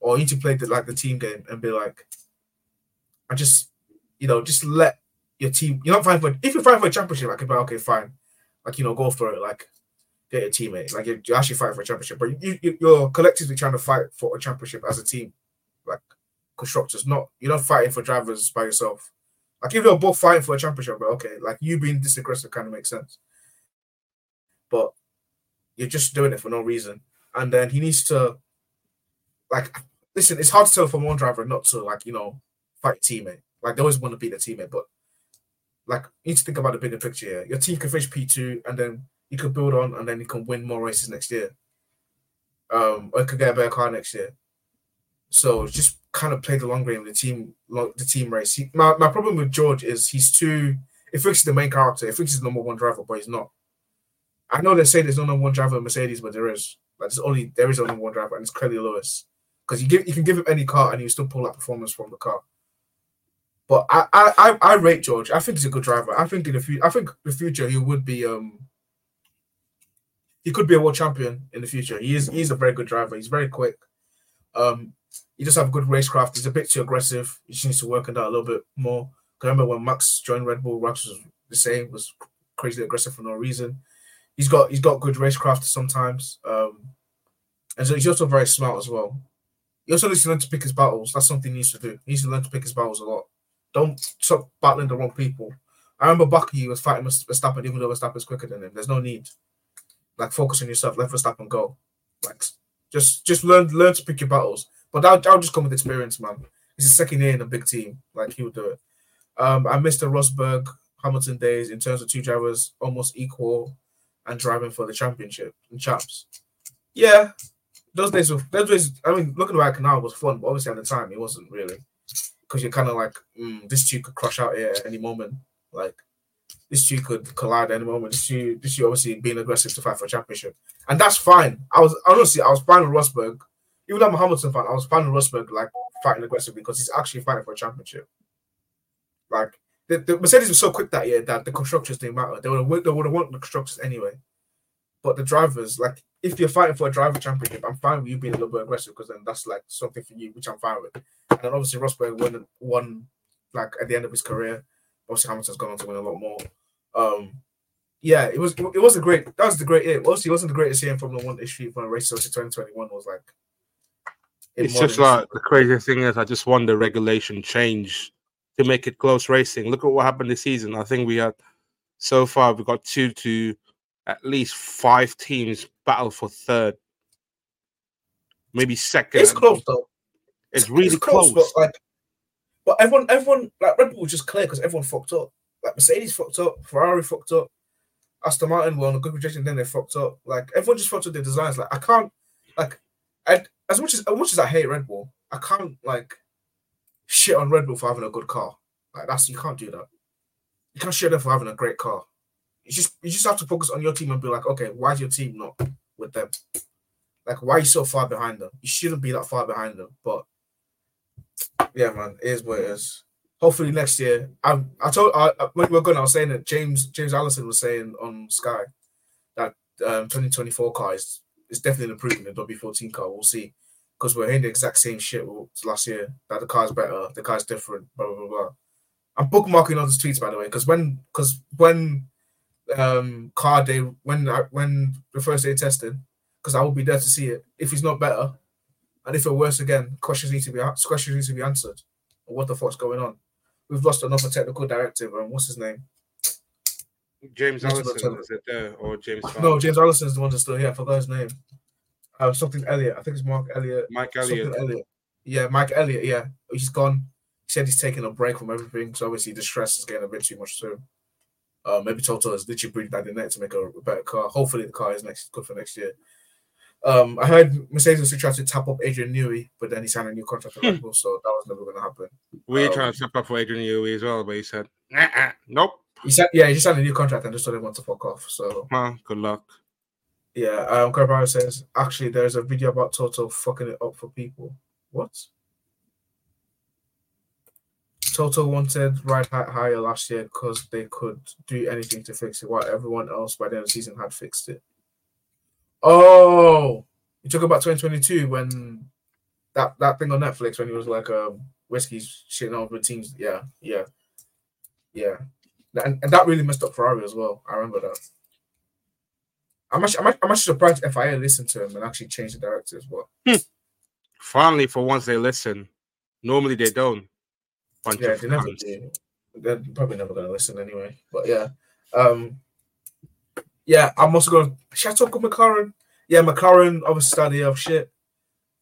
or you need to play the like the team game and be like, I just, you know, just let your team. You're not fighting for if you're fighting for a championship, I could be like, okay, fine, like you know, go for it, like get a teammate, like you're, you're actually fighting for a championship, but you, you you're collectively trying to fight for a championship as a team, like constructors. Not you're not fighting for drivers by yourself. Like if you're both fighting for a championship, but okay, like you being this aggressive kind of makes sense. But you're just doing it for no reason. And then he needs to like listen, it's hard to tell from one driver not to like, you know, fight teammate. Like they always want to beat the teammate, but like you need to think about the bigger picture here. Your team can finish P2 and then you could build on and then you can win more races next year. Um, or you could get a better car next year. So just kind of play the long game, with the team, the team race. He, my, my problem with George is he's too. If he's the main character, if he's the number one driver, but he's not. I know they say there's no number one driver in Mercedes, but there is. Like there's only there is only one driver, and it's Clearly Lewis. Because you give you can give him any car, and you still pull that performance from the car. But I, I, I, rate George. I think he's a good driver. I think in the future, I think the future he would be um. He could be a world champion in the future. He is he's a very good driver. He's very quick. Um, he does have good racecraft. He's a bit too aggressive. He just needs to work on that a little bit more. I remember when Max joined Red Bull, Max was the same, was crazy aggressive for no reason. He's got he's got good racecraft sometimes. Um, and so he's also very smart as well. He also needs to learn to pick his battles. That's something he needs to do. He needs to learn to pick his battles a lot. Don't stop battling the wrong people. I remember Bucky was fighting Verstappen even though Verstappen's quicker than him. There's no need. Like focus on yourself, let Verstappen go. Like just just learn learn to pick your battles. But that that'll just come with experience, man. He's a second year in a big team. Like he would do it. Um, I missed the Rosberg Hamilton days in terms of two drivers almost equal and driving for the championship and champs. Yeah, those days were those days. I mean, looking back now was fun, but obviously at the time it wasn't really because you're kind of like mm, this two could crush out here at any moment. Like this two could collide at any moment. This two, this two obviously being aggressive to fight for championship, and that's fine. I was honestly I was fine with Rosberg even though I'm a Hamilton fan, I was fine with Rosberg like fighting aggressively because he's actually fighting for a championship. Like the, the Mercedes was so quick that year that the constructors didn't matter. They would they would have won the constructors anyway. But the drivers, like if you're fighting for a driver championship, I'm fine with you being a little bit aggressive because then that's like something for you, which I'm fine with. And then obviously Rosberg won won like at the end of his career. Obviously Hamilton's gone on to win a lot more. Um yeah, it was it was a great that was the great year. Obviously, it wasn't the greatest year in Formula One history for a race. So 2021 was like it's just like the craziest thing is I just want the regulation change to make it close racing. Look at what happened this season. I think we had so far we've got two to at least five teams battle for third, maybe second. It's close though. It's, it's really it's close. close. But like, but everyone, everyone, like Red Bull was just clear because everyone fucked up. Like Mercedes fucked up, Ferrari fucked up, Aston Martin were on a good projection, then they fucked up. Like everyone just fucked up their designs. Like I can't, like I as much as as much as I hate Red Bull, I can't like shit on Red Bull for having a good car. Like that's you can't do that. You can't shit them for having a great car. You just you just have to focus on your team and be like, okay, why is your team not with them? Like, why are you so far behind them? You shouldn't be that far behind them. But yeah, man, it is what it is. Hopefully next year. I I told I, when we are going, I was saying that James James Allison was saying on Sky that um, 2024 car is it's definitely an improvement the W14 car. We'll see. Because we're hearing the exact same shit last year. That the car's better, the car's different, blah blah blah. blah. I'm bookmarking all those tweets by the way, because when because when um car day when when the first day testing, because I will be there to see it. If he's not better, and if it's worse again, questions need to be questions need to be answered. What the fuck's going on? We've lost another technical directive, and what's his name? James Allison is it there or James? No, James Allison is the one that's still here. I forgot his name. Uh, something Elliot. I think it's Mark Elliot. Mike Elliott. Elliott. Yeah, Mike Elliott. Yeah, he's gone. He said he's taking a break from everything, so obviously the stress is getting a bit too much too. Uh, maybe Toto is literally breathing down the net to make a, better car. Hopefully, the car is next good for next year. Um, I heard Mercedes was trying to tap up Adrian Newey, but then he signed a new contract with Red hmm. Bull, so that was never going to happen. We um, trying to tap up for Adrian Newey as well, but he said, nah, nope. He said, yeah, he just signed a new contract and just told him to fuck off. So, well, good luck. Yeah, um, Carabao says actually there's a video about Toto fucking it up for people. What? Toto wanted ride higher last year because they could do anything to fix it, while everyone else by the end of the season had fixed it. Oh, you talk about 2022 when that that thing on Netflix when he was like um whiskey's shitting over teams. Yeah, yeah, yeah and, and that really messed up Ferrari as well. I remember that. I'm actually, I'm actually, I'm surprised FIA listened to him and actually changed the director as well. Hmm. Finally, for once they listen. Normally they don't. Bunch yeah, they never do. they're probably never gonna listen anyway. But yeah, um, yeah, I'm also gonna should I talk McLaren? Yeah, McLaren obviously started off shit.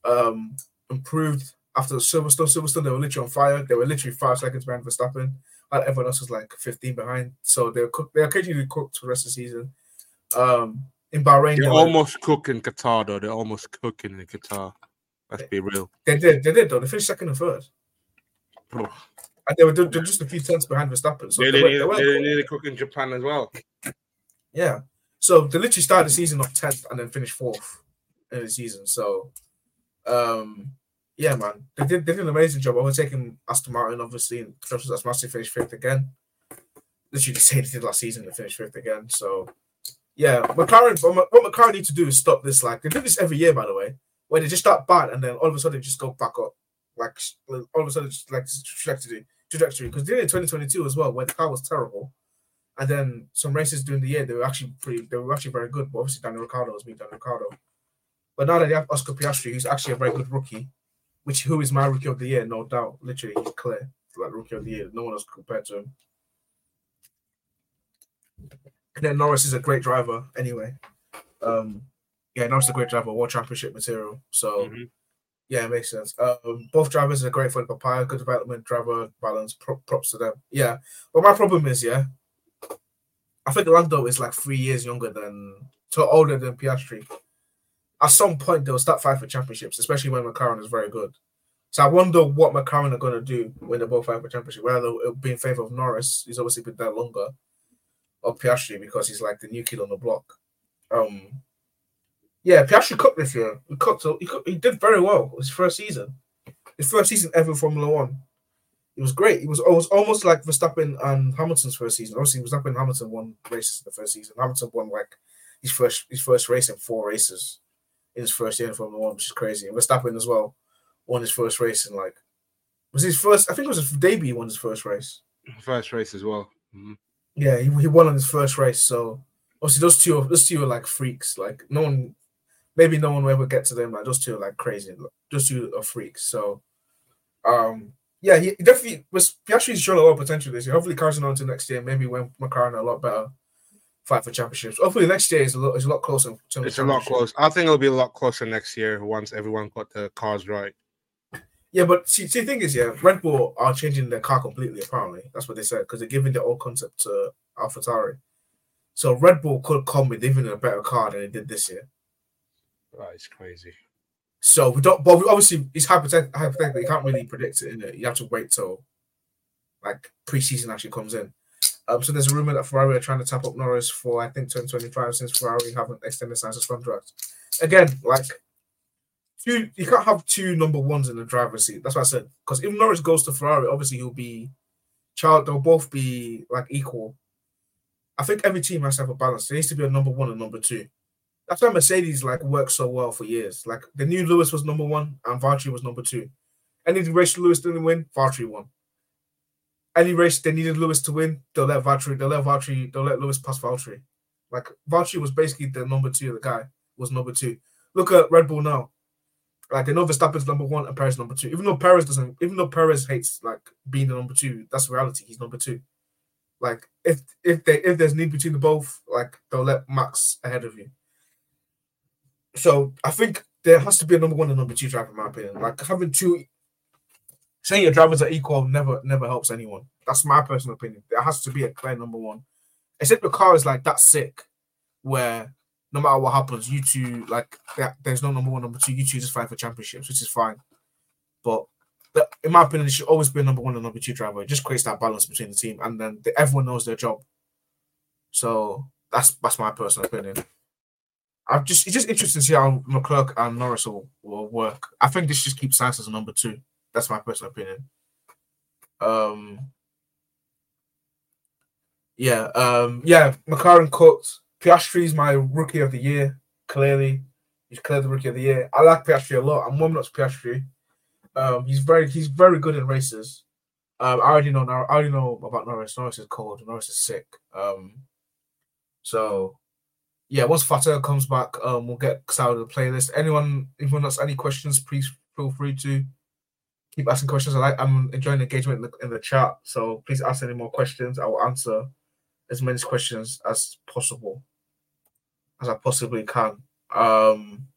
Um, improved after the Silverstone. Silverstone, they were literally on fire. They were literally five seconds behind Verstappen. And everyone else was like 15 behind. So they were cook, they occasionally cooked for the rest of the season. Um, in Bahrain, They're they, almost cooking Qatar though. They're almost cooking in Qatar. Let's be real. they did, they did though. They finished second and third, and they were they're just a few tenths behind Verstappen. So they were, they were- they need to cook in Japan as well. Yeah. So they literally started the season off 10th and then finished fourth in the season. So um yeah, man. They did they did an amazing job overtaking Aston Martin, obviously, and Trust Aston Martin finished fifth again. Literally the same they did last season, they finished fifth again. So yeah, McLaren what what McLaren need to do is stop this. Like they do this every year, by the way, where they just start bad and then all of a sudden just go back up. Like all of a sudden just like trajectory trajectory. Because they did it in 2022 as well, where the car was terrible. And then some races during the year, they were actually pretty, they were actually very good. But obviously, Daniel Ricciardo was being Daniel Ricciardo. But now that they have Oscar Piastri, who's actually a very good rookie, which who is my rookie of the year, no doubt. Literally, he's clear like rookie of the year. No one else compared to him. And then Norris is a great driver anyway. Um, yeah, Norris is a great driver, world championship material. So Mhm. Yeah, it makes sense. Um, both drivers are great for the papaya, good development, driver balance. Pro- props to them. Yeah, but my problem is, yeah, I think Lando is like three years younger than, so older than Piastri. At some point, they'll start fighting for championships, especially when McLaren is very good. So I wonder what McLaren are going to do when they're both fight for championship. Whether it'll be in favor of Norris, he's obviously been there longer, or Piastri because he's like the new kid on the block. Um, yeah, Piastri cooked this year. He cooked. He, cooked, he did very well. It was his first season, his first season ever in Formula One. It was great. It was, it was almost like Verstappen and Hamilton's first season. Obviously, Verstappen and Hamilton won races in the first season. Hamilton won like his first his first race in four races in his first year in Formula One, which is crazy. And Verstappen as well won his first race in like was his first. I think it was his debut. He won his first race. First race as well. Mhm. Yeah, he, he won on his first race. So obviously those two, those two are like freaks. Like no one, maybe no one will ever get to them. Like those two are like crazy. Those two are freaks. So, um, yeah, he definitely was. He actually shown a lot of potential this year. Hopefully, carries on to next year. Maybe when McLaren a lot better, fight for championships. Hopefully, next year is a lot is a lot closer. in terms of It's a lot closer. I think it'll be a lot closer next year once everyone got the cars right. Yeah, but see, see, the thing is, yeah, Red Bull are changing their car completely. Apparently, that's what they said because they're giving their old concept to AlphaTauri. So Red Bull could come with even a better car than they did this year. That is crazy. So we don't, but obviously it's hypothet- hypothetical. You can't really predict it, innit? You have to wait till like preseason actually comes in. Um, so there's a rumor that Ferrari are trying to tap up Norris for I think 2025 since Ferrari haven't extended Sainz's contract. Again, like two, you can't have two number ones in the driver's seat. That's what I said. Because if Norris goes to Ferrari, obviously he'll be child. They'll both be like equal. I think every team has to have a balance. There needs to be a number one and number two. That's why Mercedes like worked so well for years. Like they knew Lewis was number one and Valtteri was number two. Any race Lewis didn't win, Valtteri won. Any race they needed Lewis to win, they'll let Valtteri, they'll let Valtteri, they'll let Lewis pass Valtteri. Like Valtteri was basically the number two. The guy was number two. Look at Red Bull now. Like they know Verstappen's number one and Perez number two. Even though Perez doesn't, even though Perez hates like being the number two, that's reality. He's number two. Like if if they if there's need between the both, like they'll let Max ahead of you. So I think there has to be a number one and number two driver, in my opinion. Like having two, saying your drivers are equal never never helps anyone. That's my personal opinion. There has to be a clear number one. Except the car is like that sick, where no matter what happens, you two like there's no number one, number two. You two just fight for championships, which is fine. But in my opinion, it should always be a number one and number two driver. It just creates that balance between the team, and then the, everyone knows their job. So that's that's my personal opinion. I'm just it's just interesting to see how Leclerc and Norris will, will work. I think this just keeps Sainz as a number two. That's my personal opinion. Um. Yeah, um, yeah, McLaren cooked. Piastri's my rookie of the year. Clearly, he's clearly the rookie of the year. I like Piastri a lot. I'm warming up to Piastri. Um, he's very he's very good in races. Um, I already know now. I already know about Norris. Norris is cold. Norris is sick. Um, so yeah, once Fata comes back, um, we'll get started the playlist. Anyone, if anyone else, any questions, please feel free to keep asking questions. I like. I'm enjoying engagement in the, in the chat. So please ask any more questions. I will answer as many questions as possible, as I possibly can. Um,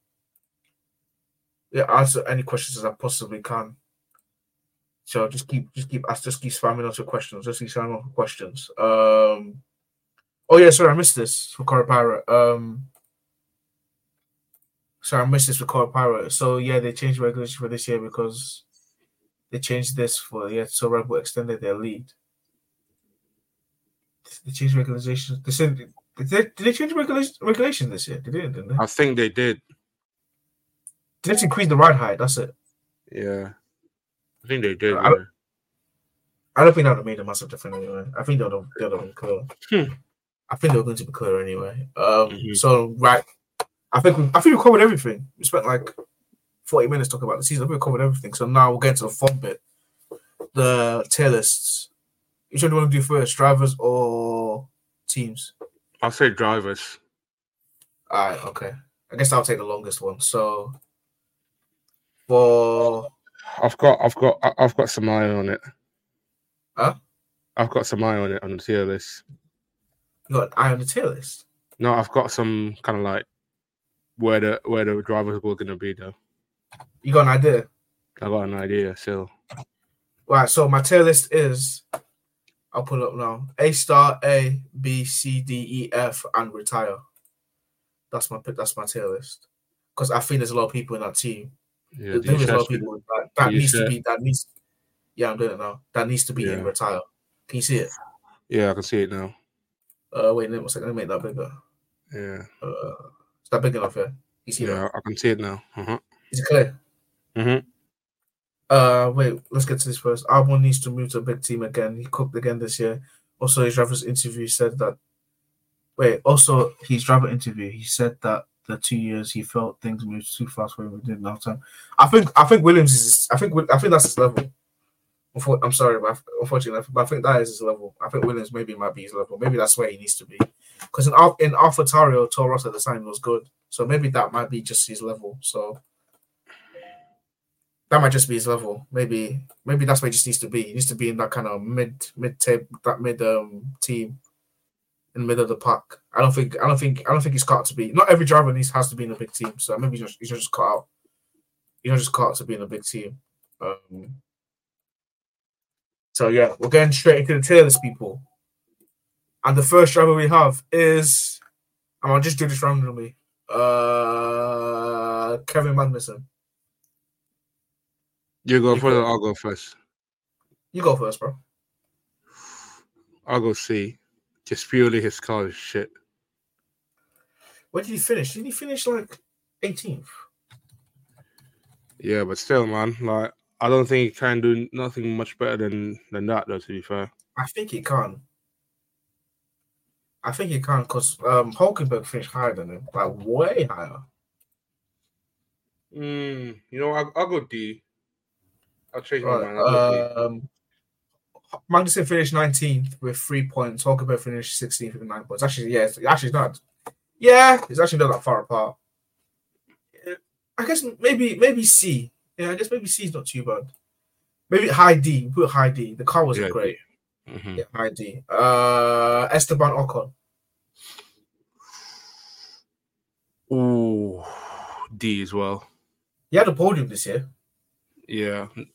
yeah, answer any questions as I possibly can. So just keep, just keep, ask, just keep spamming us with questions. Just keep spamming with questions. Um, oh yeah, sorry, I missed this for Cora Pirate. Um, sorry, I missed this for Cora Pirate. So yeah, they changed regulation for this year because they changed this for yeah, so Red Bull extended their lead. They changed regulations. They said did they, did they change regulation regulation this year? They did, didn't they? I think they did. They just increased the ride height. That's it. Yeah, I think they did. I- yeah. I don't think that would have made a massive difference anyway. I think they would have, they would have been clear. I think they were going to be clear anyway. Um, Mhm. So right, I think we, I think we covered everything. We spent like forty minutes talking about the season. I think we covered everything. So now we'll get to the fun bit, the tier lists. Which one do you want to do first, drivers or teams? I'll say drivers. All right, okay. I guess I'll take the longest one. So for I've got, I've got, I've got some eye on it. Huh? I've got some eye on it on the tier list. You got eye on the tier list. No, I've got some kind of like where the where the drivers were gonna be though. You got an idea? I got an idea still. Right, so my tier list is I'll put it up now. A star, A, B, C, D, E, F, and retire. That's my pick. That's my tier list. Because I think there's a lot of people in that team. Yeah, There- there's a lot of people that, that needs to be that needs. Yeah, I'm doing it now. That needs to be in retire. Can you see it? yeah, I can see it now. Uh, wait, let me, let me make that bigger. Yeah, Uh, is that big enough? Yeah. You see that? yeah, I can see it now. Uh-huh. Is it clear? Mm-hmm. Uh, wait, let's get to this first. Albon needs to move to a big team again. He cooked again this year. Also, his driver's interview said that. Wait, also his driver interview, he said that the two years he felt things moved too fast for him. We didn't have time. I think I think Williams is. I think I think that's his level. I'm sorry, but unfortunately, but I think that is his level. I think Williams maybe might be his level. Maybe that's where he needs to be. Because in in AlphaTauri, Toro Rosso at the time was good, so maybe that might be just his level. So that might just be his level. Maybe maybe that's where he just needs to be. He needs to be in that kind of mid mid tape that mid um team in the middle of the pack. I don't think I don't think I don't think he's out to be. Not every driver needs has to be in a big team. So maybe he's just he's just cut out. He's not just out to be in a big team. Um, so yeah, we're going straight into the tier list, people. And the first driver we have is, and I'll just do this randomly. Uh, Kevin Magnussen. You go You first. go. I'll go first. You go first, bro. I'll go see. Just purely his car is shit. Where did he finish? Did he finish like 18th? Yeah, but still, man, like I don't think he can do nothing much better than than that, though. To be fair, I think he can. I think he can because um, Hulkenberg finished higher than him, like way higher. mm, you know, I'll, I'll go D. I'll change my mind. I'll go Right, um, Magnussen finished 19th with three points. Hulkenberg finished 16th with nine points. Actually, yeah, it's actually not. Yeah, it's actually not that far apart. I guess maybe maybe C. Yeah, I guess maybe C is not too bad. Maybe high D. Put high D. The car wasn't Yeah, great. D. Mhm. Yeah, high D. Uh, Esteban Ocon. Ooh, D as well. He had a podium this year. Yeah. He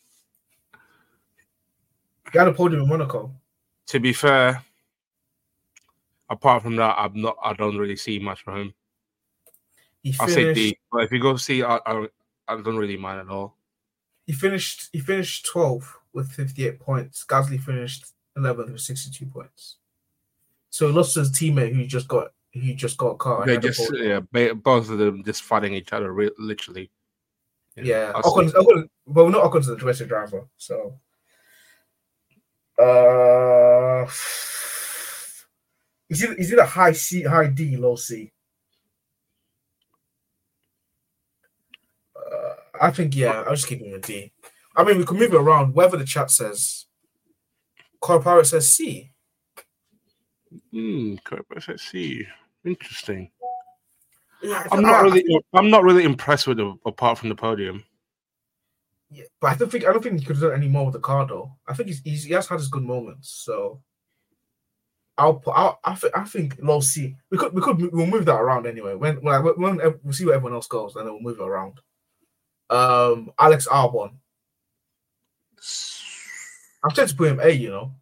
had a podium in Monaco. To be fair, apart from that, I'm not. I don't really see much from him. He I'll say finished. D. But if you go C, I, I don't. I don't really mind at all. He finished. He finished 12th with 58 points. Gasly finished 11th with 62 points. So he lost to his teammate who just got who just got a car. They just yeah, both of them just fighting each other, literally. yeah. Say- Ocon, we're not Ocon's the domestic driver. So, uh, is it is it a high C, high D, low C? Uh, I think yeah. I'll just keep him a D. I mean, we can move it around. Whatever the chat says. Car Pirate says C. Hmm. Let's see. Interesting. Yeah, I'm I- not really. I'm not really impressed with it apart from the podium. Yeah, but I don't think I don't think he could have done any more with the car though. I think he's, he's he has had his good moments. So I'll put I'll, I think I think low C. We could we could we'll move that around anyway. When when, when we'll see where everyone else goes, and then we'll move it around. Um, Alex Albon. I'm trying to put him A. You know,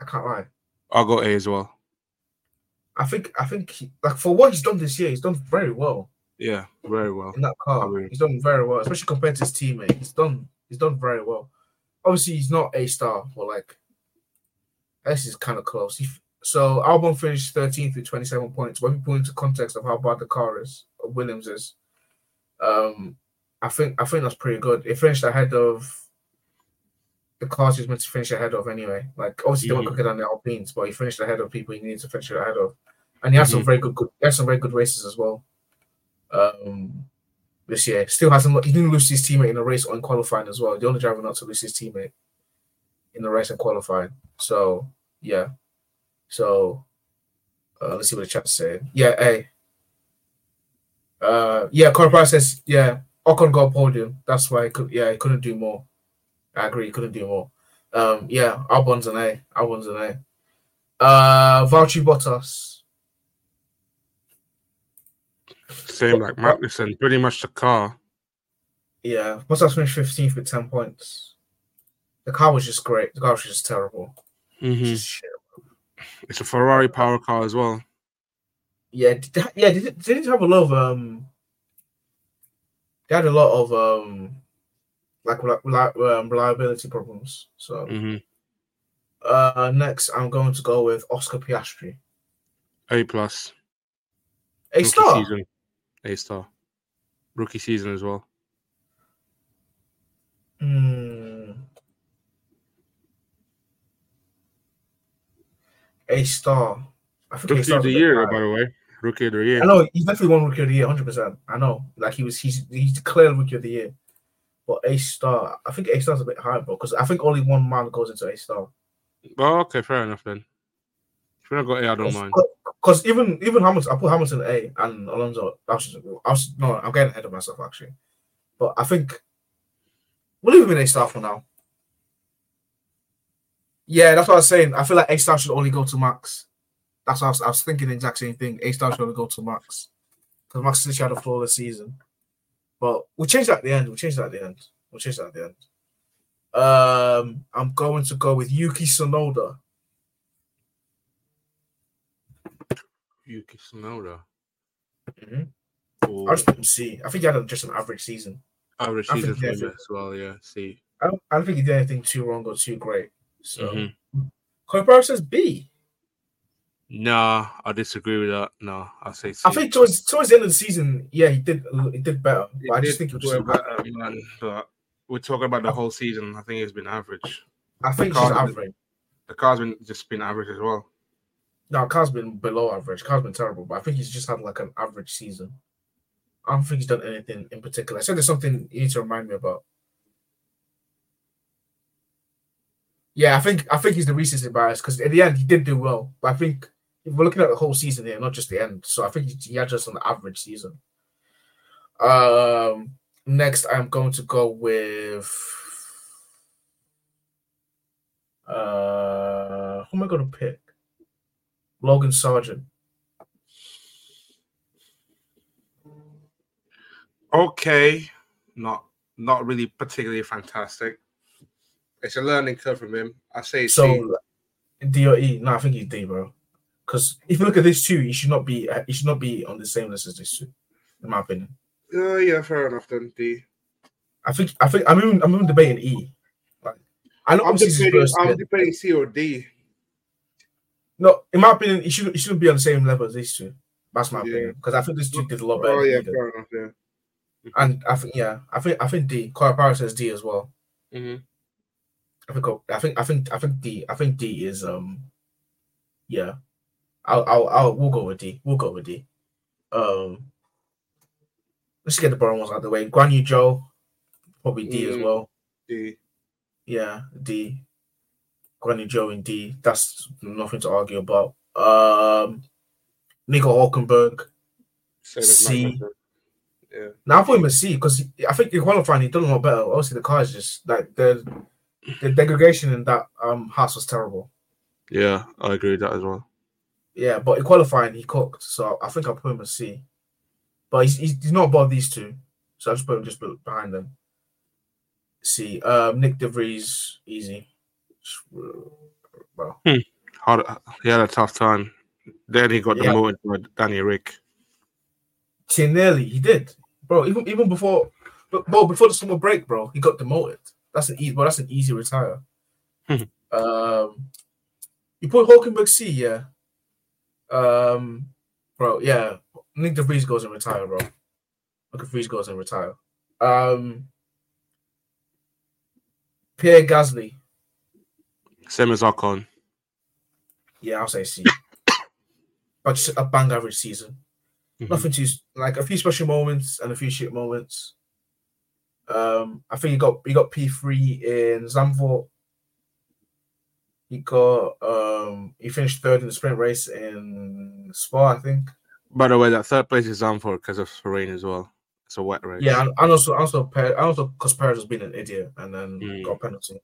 I can't lie. I'll go A as well. I think I think he, like for what he's done this year, he's done very well. Yeah, very well. In that car, he's done very well, especially compared to his teammate. He's done he's done very well. Obviously, he's not a star, but like this is kind of close. He, so Albon finished 13th with 27 points. When we put into context of how bad the car is, Williams is, um, I think I think that's pretty good. It finished ahead of the cars he's meant to finish ahead of anyway. Like obviously mm-hmm. they were quicker than the Alpines, but he finished ahead of people he needed to finish ahead of, and he had mm-hmm. some very good, good he had some very good races as well. Um, this year still hasn't he didn't lose his teammate in a race on qualifying as well. The only driver not to lose his teammate in the race and qualifying. So yeah, so uh, let's see what the chat's saying. Yeah, hey. Uh, yeah, Corey says yeah. Ocon got podium. That's why he could. Yeah, he couldn't do more. I agree. He couldn't do more. Um, yeah, Albon's an A. Albon's an A. Uh, Valtteri Bottas. Same like Magnussen, pretty much the car. Yeah, Bottas finished 15th with 10 points. The car was just great. The car was just terrible. Mm-hmm. Just it's a Ferrari power car as well. Yeah, yeah. Did, did have a lot of um. They had a lot of um like like um, reliability problems. So mm-hmm. uh, next, I'm going to go with Oscar Piastri. A plus. A star. Season. A star. Rookie season as well. Mm. A star. I think Rookie of the year, high. by the way. Rookie of the year. I know he's definitely one rookie of the year, hundred percent. I know, like he was, he's he's declared rookie of the year. But A star, I think A star's a bit high, bro, because I think only one man goes into A star. Oh, okay, fair enough then. If you're not got A, I don't mind. Because even even Hamilton, I put Hamilton A and Alonso. I was, I was no, I'm getting ahead of myself actually. But I think we'll leave him in A star for now. Yeah, that's what I was saying. I feel like A star should only go to Max. That's what I was, I was thinking the exact same thing. A star going to go to Max because Max literally had a flawless season. But we'll change that at the end. We'll change that at the end. We'll change that at the end. Um, I'm going to go with Yuki Tsunoda. Yuki Tsunoda. Mm-hmm. I just see. I think he had just an average season. Average season as well, yeah. See, I don't, I don't think he did anything too wrong or too great. So, mm-hmm. says B. No, I disagree with that. No, I say. I think towards towards the end of the season, yeah, he did he did better. But I just think it was better, man. But we're talking about the whole season. I think he's been average. I think it's average. Been, the car's been just been average as well. No, car's been below average. Car's been terrible, but I think he's just had like an average season. I don't think he's done anything in particular. I said there's something you need to remind me about. Yeah, I think I think he's the recency bias because at the end he did do well, but I think we're looking at the whole season here, not just the end. So I think he had just an average season. Um, next, I'm going to go with. Uh, who am I going to pick? Logan Sargeant. Okay, not not really particularly fantastic. It's a learning curve from him. I say so. D or E? No, I think he's D, bro. Because if you look at this two, he should not be he should not be on the same list as this two, in my opinion. Uh, yeah, fair enough then. D. I think I think I'm even I'm even debating E. Like, I know I'm debating, I'm debating C or D. No, in my opinion, he shouldn't he shouldn't be on the same level as these two. That's my yeah. opinion because I think this two did a lot better. Oh yeah, fair enough. Yeah. And I think yeah, I think I think D. Corey Power says D as well. Mm-hmm. I think I think I think I think D. I think D is um, yeah. I'll, I'll, I'll, we'll go with D. We'll go with D. Um, let's get the bottom ones out of the way. Guan Yu Zhou, probably D mm, as well. D. Yeah, D. Guan Yu Zhou in D. That's nothing to argue about. Um, Nico Hulkenberg, C. Yeah. Now I put him a C because I think in qualifying he done a lot better. Obviously, the car is just like the the degradation in that um Haas was terrible. Yeah, I agree with that as well. Yeah, but in qualifying he cooked, so I think I'll put him a C. But he's, he's, not above these two, so I just put him just behind them. C. Um, Nyck de Vries, easy. Well, hmm. Hard, he had a tough time. Then he got Yeah. demoted Danny Rick. See, nearly he did, bro. Even even before, but bro, before the summer break, bro, he got demoted. That's an easy, bro. That's an easy retire. Hmm. um, you put Hulkenberg C, yeah. Um, bro, yeah. Nyck de Vries goes and retire, bro. Nyck de Vries goes and retire. Um, Pierre Gasly, Same as Ocon. yeah, I'll say C. but just a bang average season. Mhm. Nothing too like a few special moments and a few shit moments. Um, I think he got he got P three in Zandvoort. He got um he finished third in the sprint race in Spa, I think. By the way, that third place is on for because of rain as well. It's a wet race. Yeah, and, and also also Per- also because Perez has been an idiot and then Mm. got a penalty.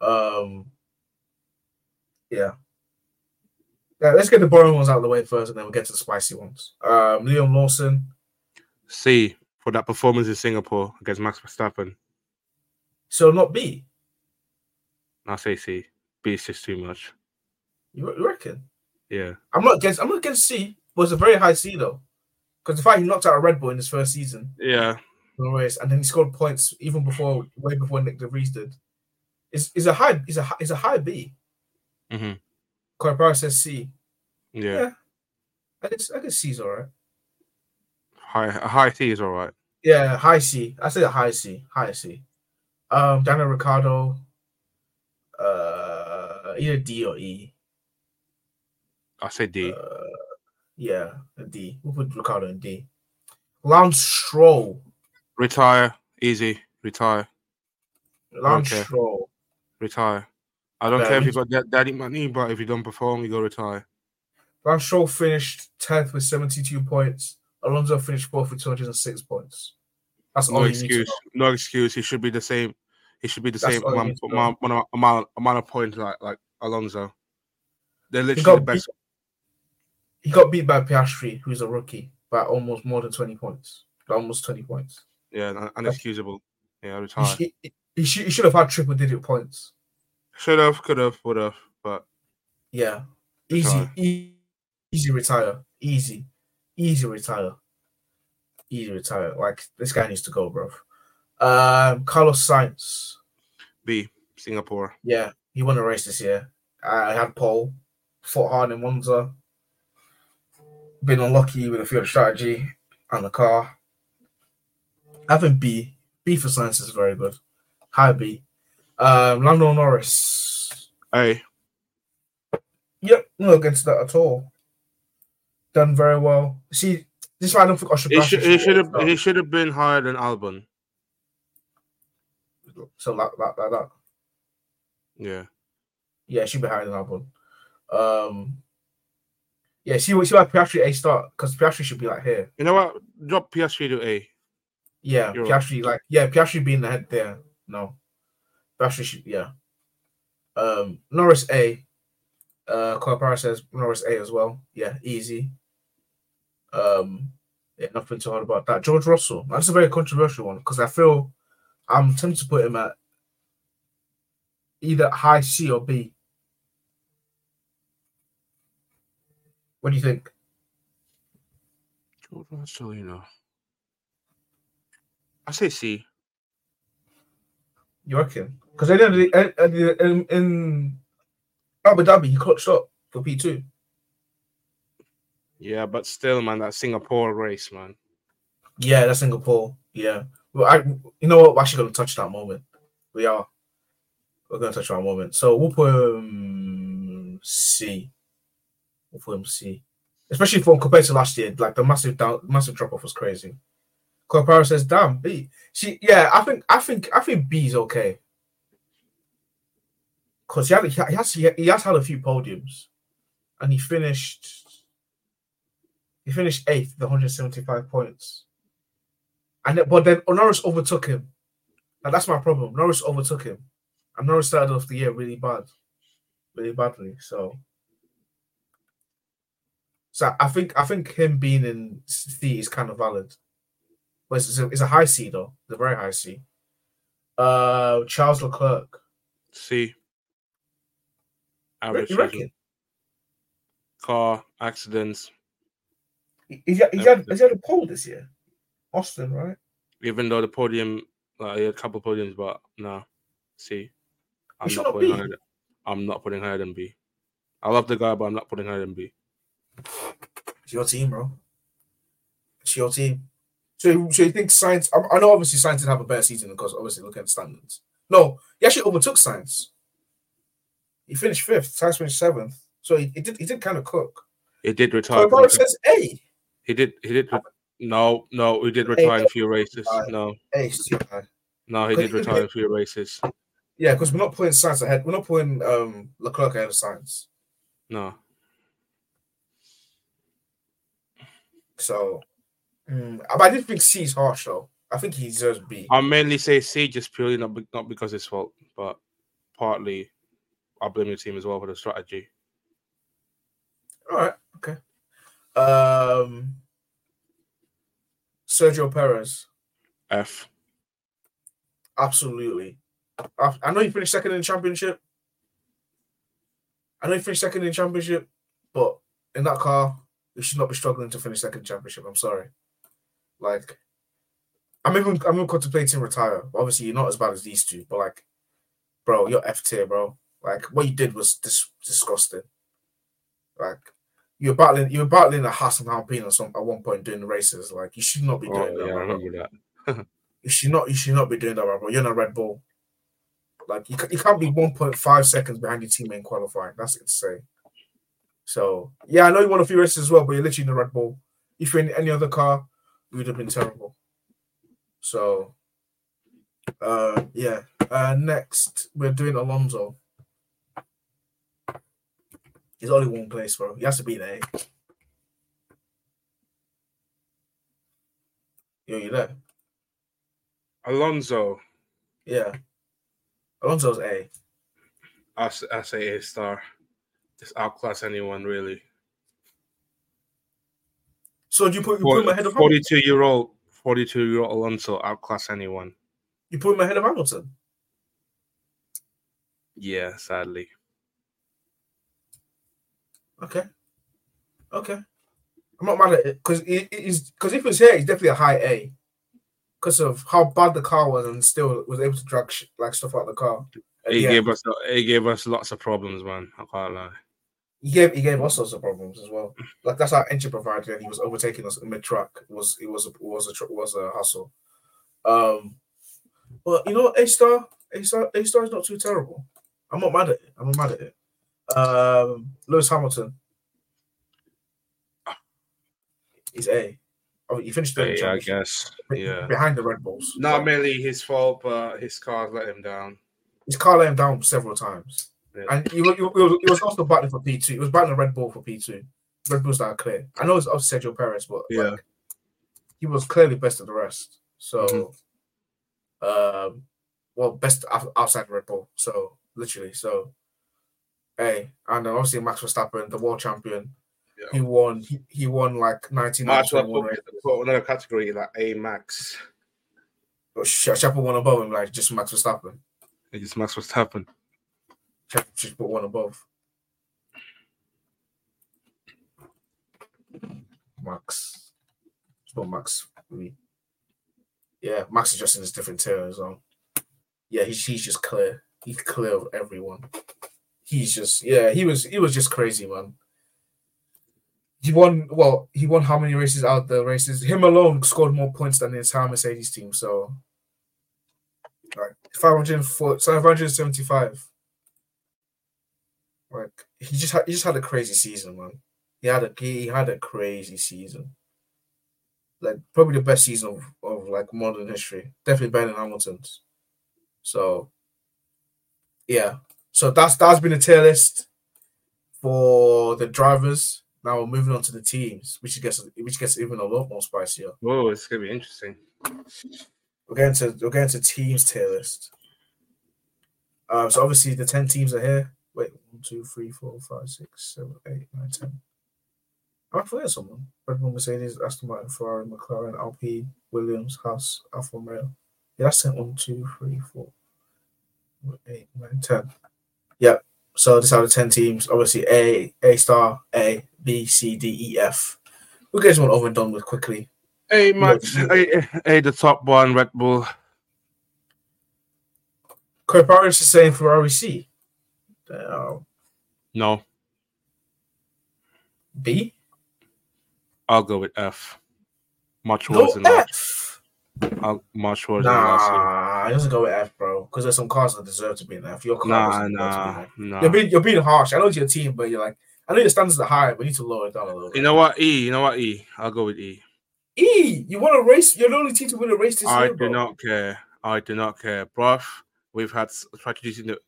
Um, yeah. Yeah, let's get the boring ones out of the way first, and then we'll get to the spicy ones. Um, Liam Lawson, C for that performance in Singapore against Max Verstappen. so not B. I say C. B is too much. You, you reckon? Yeah. I'm not against. I'm not against C, but it's a very high C though, because the fact he knocked out a Red Bull in his first season Yeah. race, and then he scored points even before, way before Nick De DeVries did, is is a high. Is a is a high B. hmm Corey Power says C. Yeah. Yeah. I guess I guess C's all right. High high C is all right. Yeah, high C. I say a high C. High C. Um, Daniel Ricciardo. Uh, either D or E. I say D. Uh, yeah, a D. We'll put Ricciardo in D. Lance Stroll. retire. Easy. Retire. Lance Okay. Stroll. Retire. I don't Yeah, care if you got that daddy money, but if you don't perform, you go retire. Lance Stroll finished 10th with 72 points. Alonso finished fourth with 206 points. That's No all you need to excuse. No excuse. He should be the same. He should be the That's same all you amount, need to know. amount, amount, amount, amount of points like like Alonso. They're He literally got, the best. beat, he got beat by Piastri, who's a rookie, by almost more than 20 points. By almost 20 points. Yeah, unexcusable. Yeah, He, retire. he, he, he should, he should have had triple digit points. Should have, could have, would have, but Yeah. Easy, Retire. e- easy retire. Easy. Easy retire. Easy retire. Like this guy needs to go, bro. Um Carlos Sainz. B Singapore. Yeah, he won a race this year. I had pole, fought hard in Monza. Been unlucky with a field strategy and the car. Having B. B for Sainz is very good. High B. Um Lando Norris. A Yep, no against that at all. Done very well. See, this I don't think I should. he should should have he should have been higher than Albon. So like, like, like that. Yeah. Yeah, it should be higher than Albon. Um, yeah, see, see why Piastri A start because Piastri should be like here. You know what? Drop PSG to A. Yeah, You're Piastri like yeah, Piastri being the head there. No, Piastri should yeah. Um, Norris A. Uh, Corpara says Norris A as well. Yeah, easy. Um, yeah, nothing too hard about that. George Russell. That's a very controversial one because I feel I'm tempted to put him at either high C or B. What do you think? You know. I say C. You reckon? Because at the end of the, at- at the- in, in Abu Dhabi, he clutched up for P two. Yeah, but still, man, that Singapore race, man. Yeah, that's Singapore. Yeah. Well, I, you know what? We're actually going to touch that moment. We are. We're going to touch on a moment. So we'll put him C. We'll put him C. Especially for compared to last year, like the massive down, massive drop off was crazy. Corpara says, "Damn, B." See, yeah, I think, I think, I think B is okay. Because he had, he has, he has had a few podiums, and he finished, he finished eighth, with 175 points. And but then Norris overtook him. And that's my problem. Norris overtook him. And Norris started off the year really bad. Really badly. So so I think I think him being in C is kind of valid. But it's a, it's a high C though. It's a very high C. Uh Charles Leclerc. C. Average You reckon? car accidents. He's had, he's had, he's had a pole this year. Austin, right? Even though the podium, like, he had a couple podiums, but no. C. I'm not putting than- I'm not putting higher than B. I love the guy, but I'm not putting higher than B. It's your team, bro. It's your team. So, you- so you think Sainz? I, know obviously Sainz did have a better season because obviously look at the standards. No, he actually overtook Sainz. He finished fifth. Sainz finished seventh. So he, he did he did kind of cook. He did retire. Barrett says A. He did. He did. re- No, no, he did retire in a few races. No, A is too high. no, he did retire in a few races. Yeah, because we're not putting Sainz ahead. We're not putting um Leclerc ahead of Sainz. No, So, mm, but I did think C is harsh though. I think he deserves B. I mainly say C just purely not be- not because it's fault, but partly I blame the team as well for the strategy. All right. Okay. Um, Sergio Perez. F. Absolutely. I, I know he finished second in the championship. I know he finished second in the championship, but in that car, you should not be struggling to finish second championship. I'm sorry. Like, I'm even I'm even contemplating retire. Obviously, you're not as bad as these two, but like, bro, you're F tier, bro. Like, what you did was dis- disgusting. Like, you're battling you're battling a Haas and Alpine or some at one point during the races. Like, you should not be oh, doing Oh that. yeah, I remember that. You should not. You should not be doing that, bro. You're in a Red Bull. Like you, you can't be 1.5 seconds behind your teammate in qualifying. That's insane. So yeah, I know you won a few races as well, but you're literally in the Red Bull. If you're in any other car, you would have been terrible. So uh yeah. Uh next we're doing Alonso. He's only one place, bro. He has to be there. Yo, you there? Alonso, Yeah. Alonso's A. I, say A star. Just outclass anyone really. So do you put you put him ahead of Hamilton? Forty-two year old, forty-two year old Alonso outclass anyone. You put him ahead of Hamilton? Yeah, sadly. Okay. Okay. I'm not mad at it because because if it's here, he's definitely a high A. Because of how bad the car was and still was able to drag sh- like stuff out the car. He yeah, gave us he gave us lots of problems, man. I can't lie. he gave he gave us lots of problems as well. Like that's our engine provider, and he was overtaking us mid track. Was it was it was a was a hustle. Um, but you know, A star, A star, A star is not too terrible. I'm not mad at it. I'm not mad at it. Um, Lewis Hamilton. He's A. Oh, he finished third the Yeah, I guess. Yeah. behind the Red Bulls. Not mainly his fault, but his cars let him down. His car let him down several times, Yeah. and he, was- he, was, he was also battling for P two. He was battling the Red Bull for P two. Red Bulls are clear. I know it's of Sergio Perez, but Yeah. like, he was clearly best of the rest. So, Mhm. um, well, best ou- outside Red Bull. So literally, so hey, and obviously Max Verstappen, the world champion. He won. He, he won like nineteen. Might put, put another category like A max. Chapel one above him, like just Max Verstappen. It just Max Verstappen. Chapel just put one above. Max. Just put Max. for me. Yeah, Max is just in his different tier as well. Yeah, he's he's just clear. He's clear of everyone. He's just yeah, he was he was just crazy, man. He won well, he won how many races out the races? Him alone scored more points than the entire Mercedes team, so like 504 575. Like he just had he just had a crazy season, man. He had a he had a crazy season. Like probably the best season of, of like modern history. Definitely better than Hamilton's. So yeah. So that's that's been a tier list for the drivers. Now we're moving on to the teams, which gets which gets even a lot more spicier. Whoa, it's gonna be interesting. We're going to we're going to teams tier list. Uh, so obviously the ten teams are here. Wait, one, two, three, four, five, six, seven, eight, nine, ten. I forget someone. Red Bull, Mercedes, Aston Martin, Ferrari, McLaren, Alpine, Williams, Haas, Alfa Romeo. Yeah, that's ten. One, two, three, four, eight, nine, ten. Yep. So this are the ten teams. Obviously, A, A star, A, B, C, D, E, F. We'll get this one over and done with quickly. Hey, Max. Hey, hey, the top one, Red Bull. Corey Paris is saying Ferrari C. Damn. No, B? I'll go with F. Much worse than last. F. I'll, much worse than last year. Nah, it doesn't go with F, bro. Because there's some cars that deserve to be in F. Your car Nah, doesn't deserve to be nah, nah. You're being you're being harsh. I know it's your team, but you're like, I know your standards are high, but you need to lower it down a little. You know what? E. You know what? E. I'll go with E. E, you want to race? You're the only team to win a race this I year, do bro. not care. I do not care, bruv. We've had s- tragedies in the.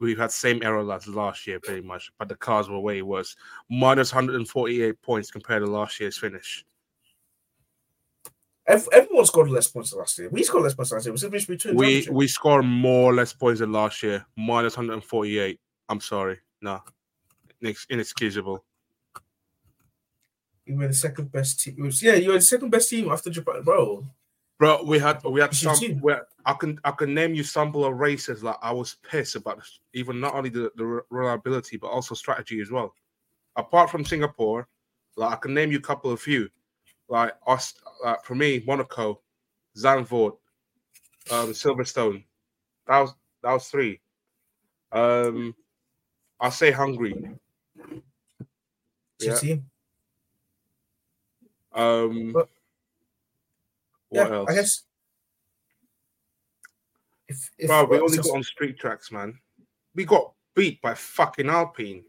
We've had same error as last year, pretty much, but the cars were way worse. Minus 148 points compared to last year's finish. Ev- Everyone scored less points last year. We scored less points last year. We finished between. We we score more less points than last year. Minus 148. I'm sorry, no, Inex- inexcusable. You were the second best team. was- Yeah, you were the second best team after Japan, bro. Bro, we had we had some. Where I can I can name you sample of races like I was pissed about even not only the, the reliability but also strategy as well. Apart from Singapore, like I can name you a couple of few, like us. Like for me, Monaco, Zandvoort, um, Silverstone. That was that was three. Um, I'll say Hungary. Yeah. Um, But- what yeah, else? I guess. If, if Bro, we only got on street tracks, man. We got beat by fucking Alpine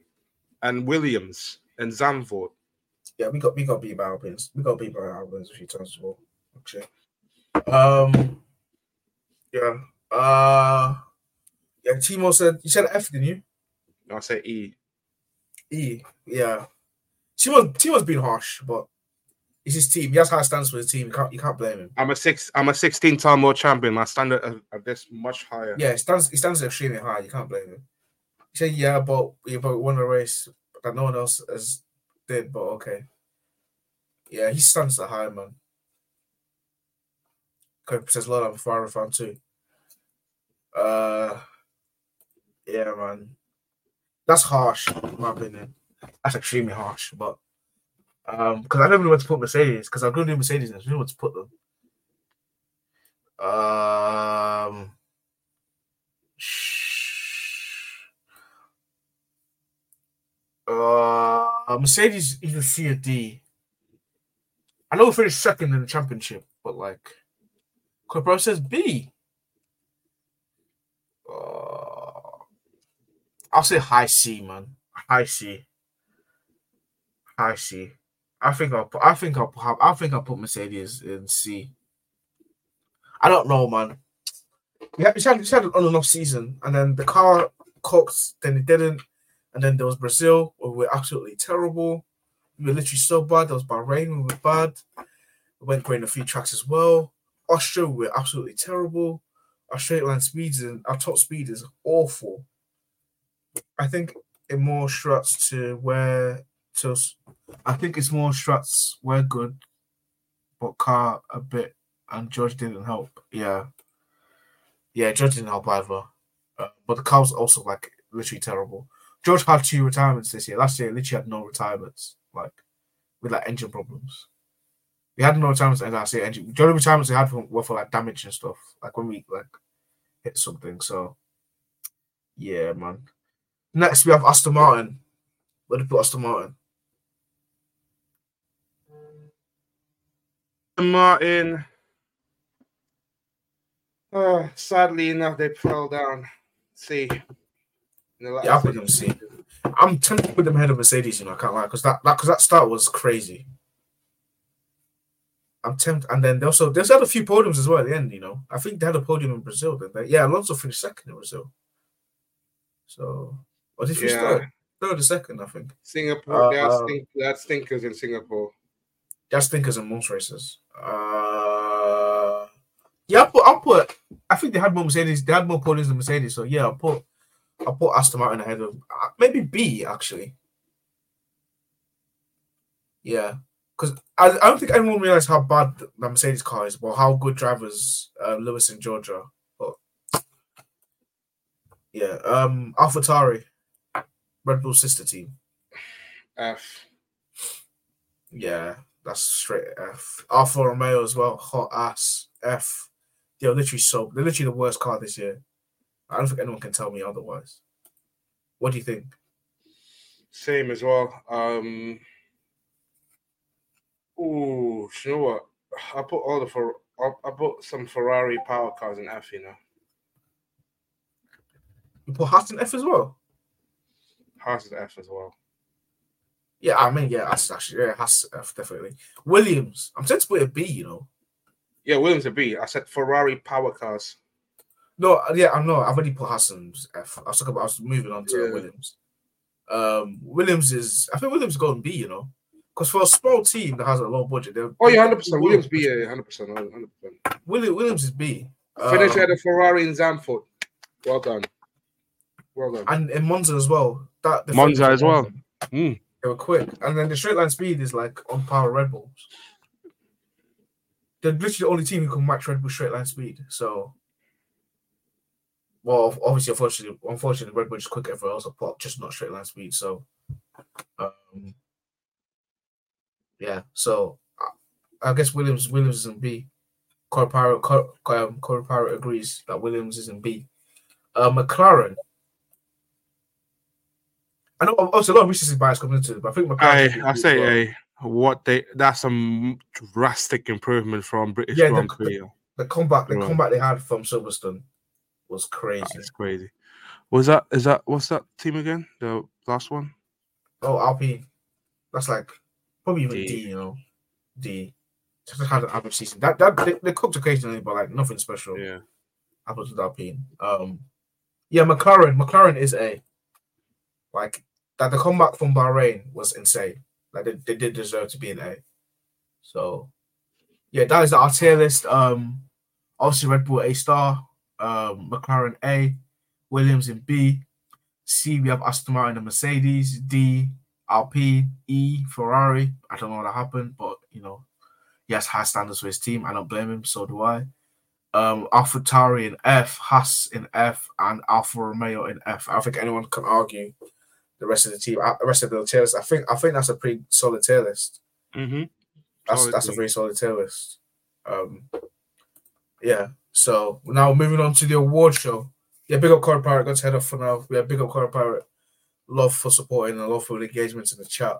and Williams and Zandvoort. Yeah, we got we got beat by Albons. We got beat by Albons a few times as well. Actually. Um yeah. Uh yeah, Timo said you said F, didn't you? No, I say E. E. Yeah. Timo Timo's been harsh, but it's his team. He has high standards for his team. You can't you can't blame him. I'm a six. I'm a 16 time world champion. My standard are, are this much higher. Yeah, he stands he stands extremely high. You can't blame him. He said, yeah, but yeah, but we won a race that no one else has did, but okay. Yeah, he stands that high, man. Okay, says a lot of Ferrari fan too. Uh yeah, man. That's harsh, in my opinion. That's extremely harsh, but um, because I don't know where to put Mercedes, because I've to do Mercedes next. I know where to put them. Um, uh, Mercedes either C or D. I know we finished second in the championship, but like, Corpora says B. Uh, I'll say high C, man. High C. High C. I think I'll put. I think I'll put. I think I'll put Mercedes in C. I don't know, man. We had, we had, we had an on and off season, and then the car cooked, then it didn't, and then there was Brazil, where we were absolutely terrible. We were literally so bad. There was Bahrain, we were bad. We went great in a few tracks as well. Austria, we were absolutely terrible. Our straight line speeds and our top speed is awful. I think it more struts to where to. I think it's more struts were good, but car a bit, and George didn't help. Yeah, yeah, George didn't help either. Uh, but the car was also like literally terrible. George had two retirements this year. Last year, literally had no retirements, like with like engine problems. We had no retirements and last year. Engine. The only retirements we had were for like damage and stuff, like when we like hit something. So, yeah, man. Next, we have Aston Martin. Where you put Aston Martin? Martin. Uh, sadly enough, they fell down. See. Yeah, I put them C. I'm tempted to put them ahead of Mercedes, you know, I can't lie, because that that because that start was crazy. I'm tempted, and then they also they also had a few podiums as well at the end, you know. I think they had a podium in Brazil, didn't they? Yeah, Alonso finished second in Brazil. So, what did you Yeah. start? third or second, I think. Singapore, they, had Uh, stink, they had stinkers in Singapore. That's thinkers in most races. Uh, yeah, I'll put, I'll put. I think they had more Mercedes. They had more podiums than Mercedes. So yeah, I'll put. I'll put Aston Martin ahead of uh, maybe B actually. Yeah, because I, I don't think anyone realized how bad the Mercedes car is, but how good drivers uh, Lewis and Georgia. But yeah, um, AlphaTauri, Red Bull sister team. F. Yeah, that's straight F. Alfa Romeo as well, hot ass F. They're literally so they're literally the worst car this year. I don't think anyone can tell me otherwise. What do you think? Same as well. Um. Ooh, you know what? I put all the for I put some Ferrari power cars in F. You know, You put Haas in F as well. Haas is F as well. Yeah, I mean, yeah, that's actually yeah, Haas F definitely. Williams, I'm tempted to put a B. You know, Yeah, Williams a B. I said Ferrari power cars. No, yeah, I know. I've already put Haas in F. I was talking about. I was moving on to Yeah. Williams. Um, Williams is. I think Williams is going B. You know, because for a small team that has a low budget, they're Oh yeah, hundred percent. Williams B. Yeah, hundred percent. Hundred percent. Williams, Williams is B. Finish Um, at the Ferrari in Zandvoort. Well done. Well done. and in Monza as well. That the Monza as well. Mm. They were quick, and then the straight line speed is like on par with Red Bulls. They're literally the only team who can match Red Bull straight line speed. So, well, obviously, unfortunately, unfortunately, Red Bull is quick everywhere else, but just not straight line speed. So, um, yeah. So, I, guess Williams Williams is in B. Pirate, um, Corey agrees that Williams is in B. Uh, McLaren. I know obviously a lot of recency bias coming into it, but I think McLaren. I I say a what they that's a drastic improvement from British Yeah, Grand the- Prix. the comeback, the Right. comeback they had from Silverstone was crazy. It's crazy. Was that is that what's that team again? The last one? Oh, Alpine, that's like probably even D, D. you know, D. Just had an average season. That that they, they cooked occasionally, but like nothing special. Yeah. Happens with Alpine. Um, yeah, McLaren. McLaren is a like that. The comeback from Bahrain was insane. Like they, they did deserve to be an A. So yeah, that is our tier list. Um, obviously Red Bull A star, um, McLaren A, Williams in B, C we have Aston Martin and Mercedes, D Alpine, E Ferrari. I don't know what happened, but you know, he has high standards for his team. I don't blame him. So do I. Um, Alpha Tauri in F, Haas in F, and Alfa Romeo in F. I don't think anyone can argue the rest of the team, uh, the rest of the tier list. I think I think that's a pretty solid tier list. Mm-hmm. That's Solid that's a very solid tier list. Um, yeah. So now moving on to the award show. Yeah, big up Corey Pirate. Got to head off for now. Yeah, big up Corey Pirate. Love for supporting and love for the engagements in the chat.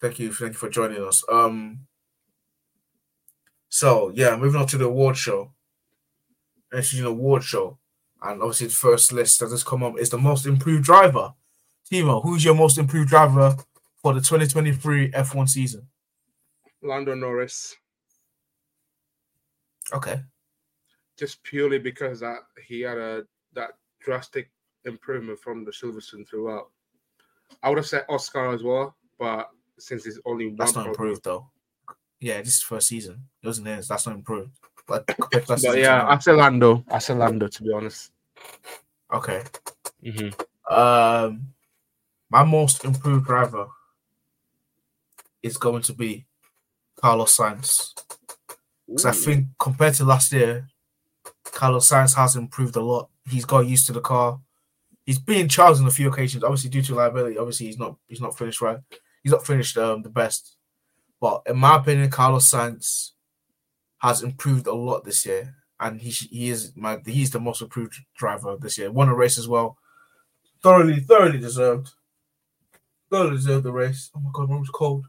Thank you, thank you for joining us. Um. So yeah, moving on to the award show. An award show, and obviously the first list that has come up is the most improved driver. Timo, who's your most improved driver for the 2023 F1 season? Lando Norris, Okay. just purely because that he had a that drastic improvement from the Silverstone throughout. I would have said Oscar as well, but since it's only one, That's not improved though. Yeah, this is first season. It wasn't his. That's not improved. But, compared to last But yeah. I said Lando. I said Lando to be honest. okay. Mm-hmm. Um, my most improved driver is going to be Carlos Sainz because I think compared to last year, Carlos Sainz has improved a lot. He's got used to the car. He's been charged on a few occasions, obviously due to liability. Obviously, he's not he's not finished right. He's not finished um, the best. But in my opinion, Carlos Sainz has improved a lot this year, and he he is my he's the most improved driver this year. Won a race as well, thoroughly thoroughly deserved. Thoroughly deserved the race. Oh my god, my room's cold.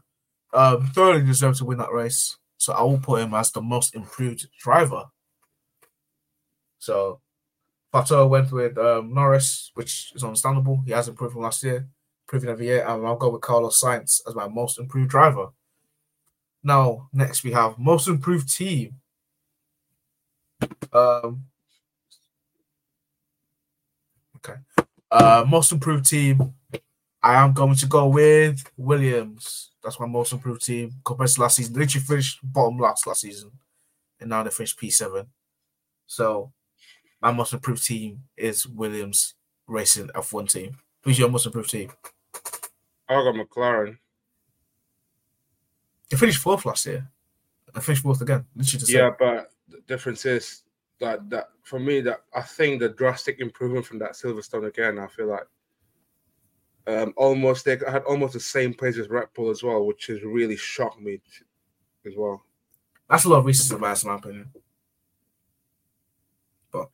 Um, thoroughly deserved to win that race. So I will put him as the most improved driver. So Pato went with um, Norris, which is understandable. He has improved from last year, improving every year. And I'll go with Carlos Sainz as my most improved driver. Now, next we have most improved team. Um, okay. Uh, most improved team. I am going to go with Williams. That's my most improved team compared to last season. They literally finished bottom last last season, and now they finished P seven. So, my most improved team is Williams Racing F1 team. Who's your most improved team? I got McLaren. They finished fourth last year. They finished fourth again. Literally. Yeah, but the difference is that that for me that I think the drastic improvement from that Silverstone again. I feel like um, almost they had almost the same place as Red Bull as well, which has really shocked me as well. That's a lot of recency bias, in my opinion. But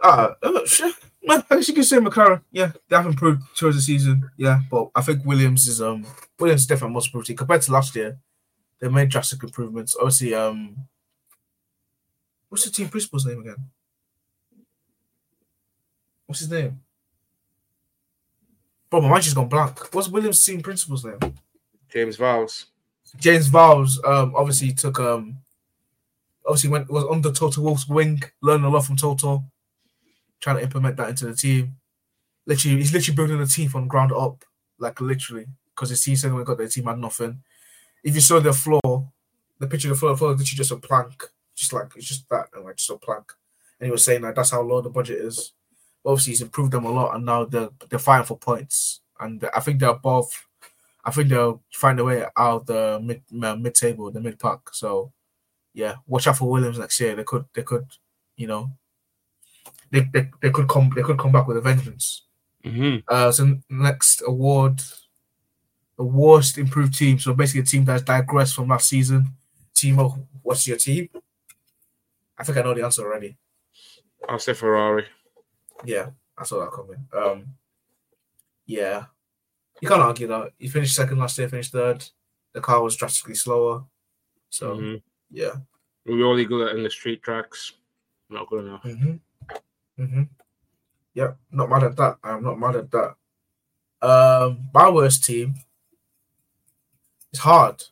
uh, uh sure. I guess you can say McLaren. Yeah, they have improved towards the season. Yeah, but I think Williams is um Williams is definitely most improved compared to last year. They made drastic improvements. Obviously, um, what's the team principal's name again? What's his name? Bro, my mind's just gone blank. What's Williams' team principal's name? James Vowles. James Vowles um obviously took um obviously went was under Toto Wolff's wing, learned a lot from Toto, trying to implement that into the team. Literally, he's literally building a team from ground up, like literally, because his team said when got their team had nothing. If you saw the floor, the picture of the floor, the floor is literally just a plank, just like it's just that, and like just a plank. And he was saying like that's how low the budget is. Obviously, he's improved them a lot, and now they're they're fighting for points, and I think they're above. I think they'll find a way out the mid uh, mid table, the mid pack. So, yeah, watch out for Williams next year. They could they could, you know, they they, they could come they could come back with a vengeance. Mm-hmm. Uh, so next award, the worst improved team. So basically, a team that's digressed from last season. Timo, what's your team? I think I know the answer already. I'll say Ferrari. Yeah, I saw that coming. Um, yeah, you can't argue that. He finished second last year, finished third. The car was drastically slower. So Mhm. yeah. We're only good at in the street tracks. Not good enough. Mm-hmm. Mm-hmm. Yep, not mad at that. I'm not mad at that. Um, my worst team. It's hard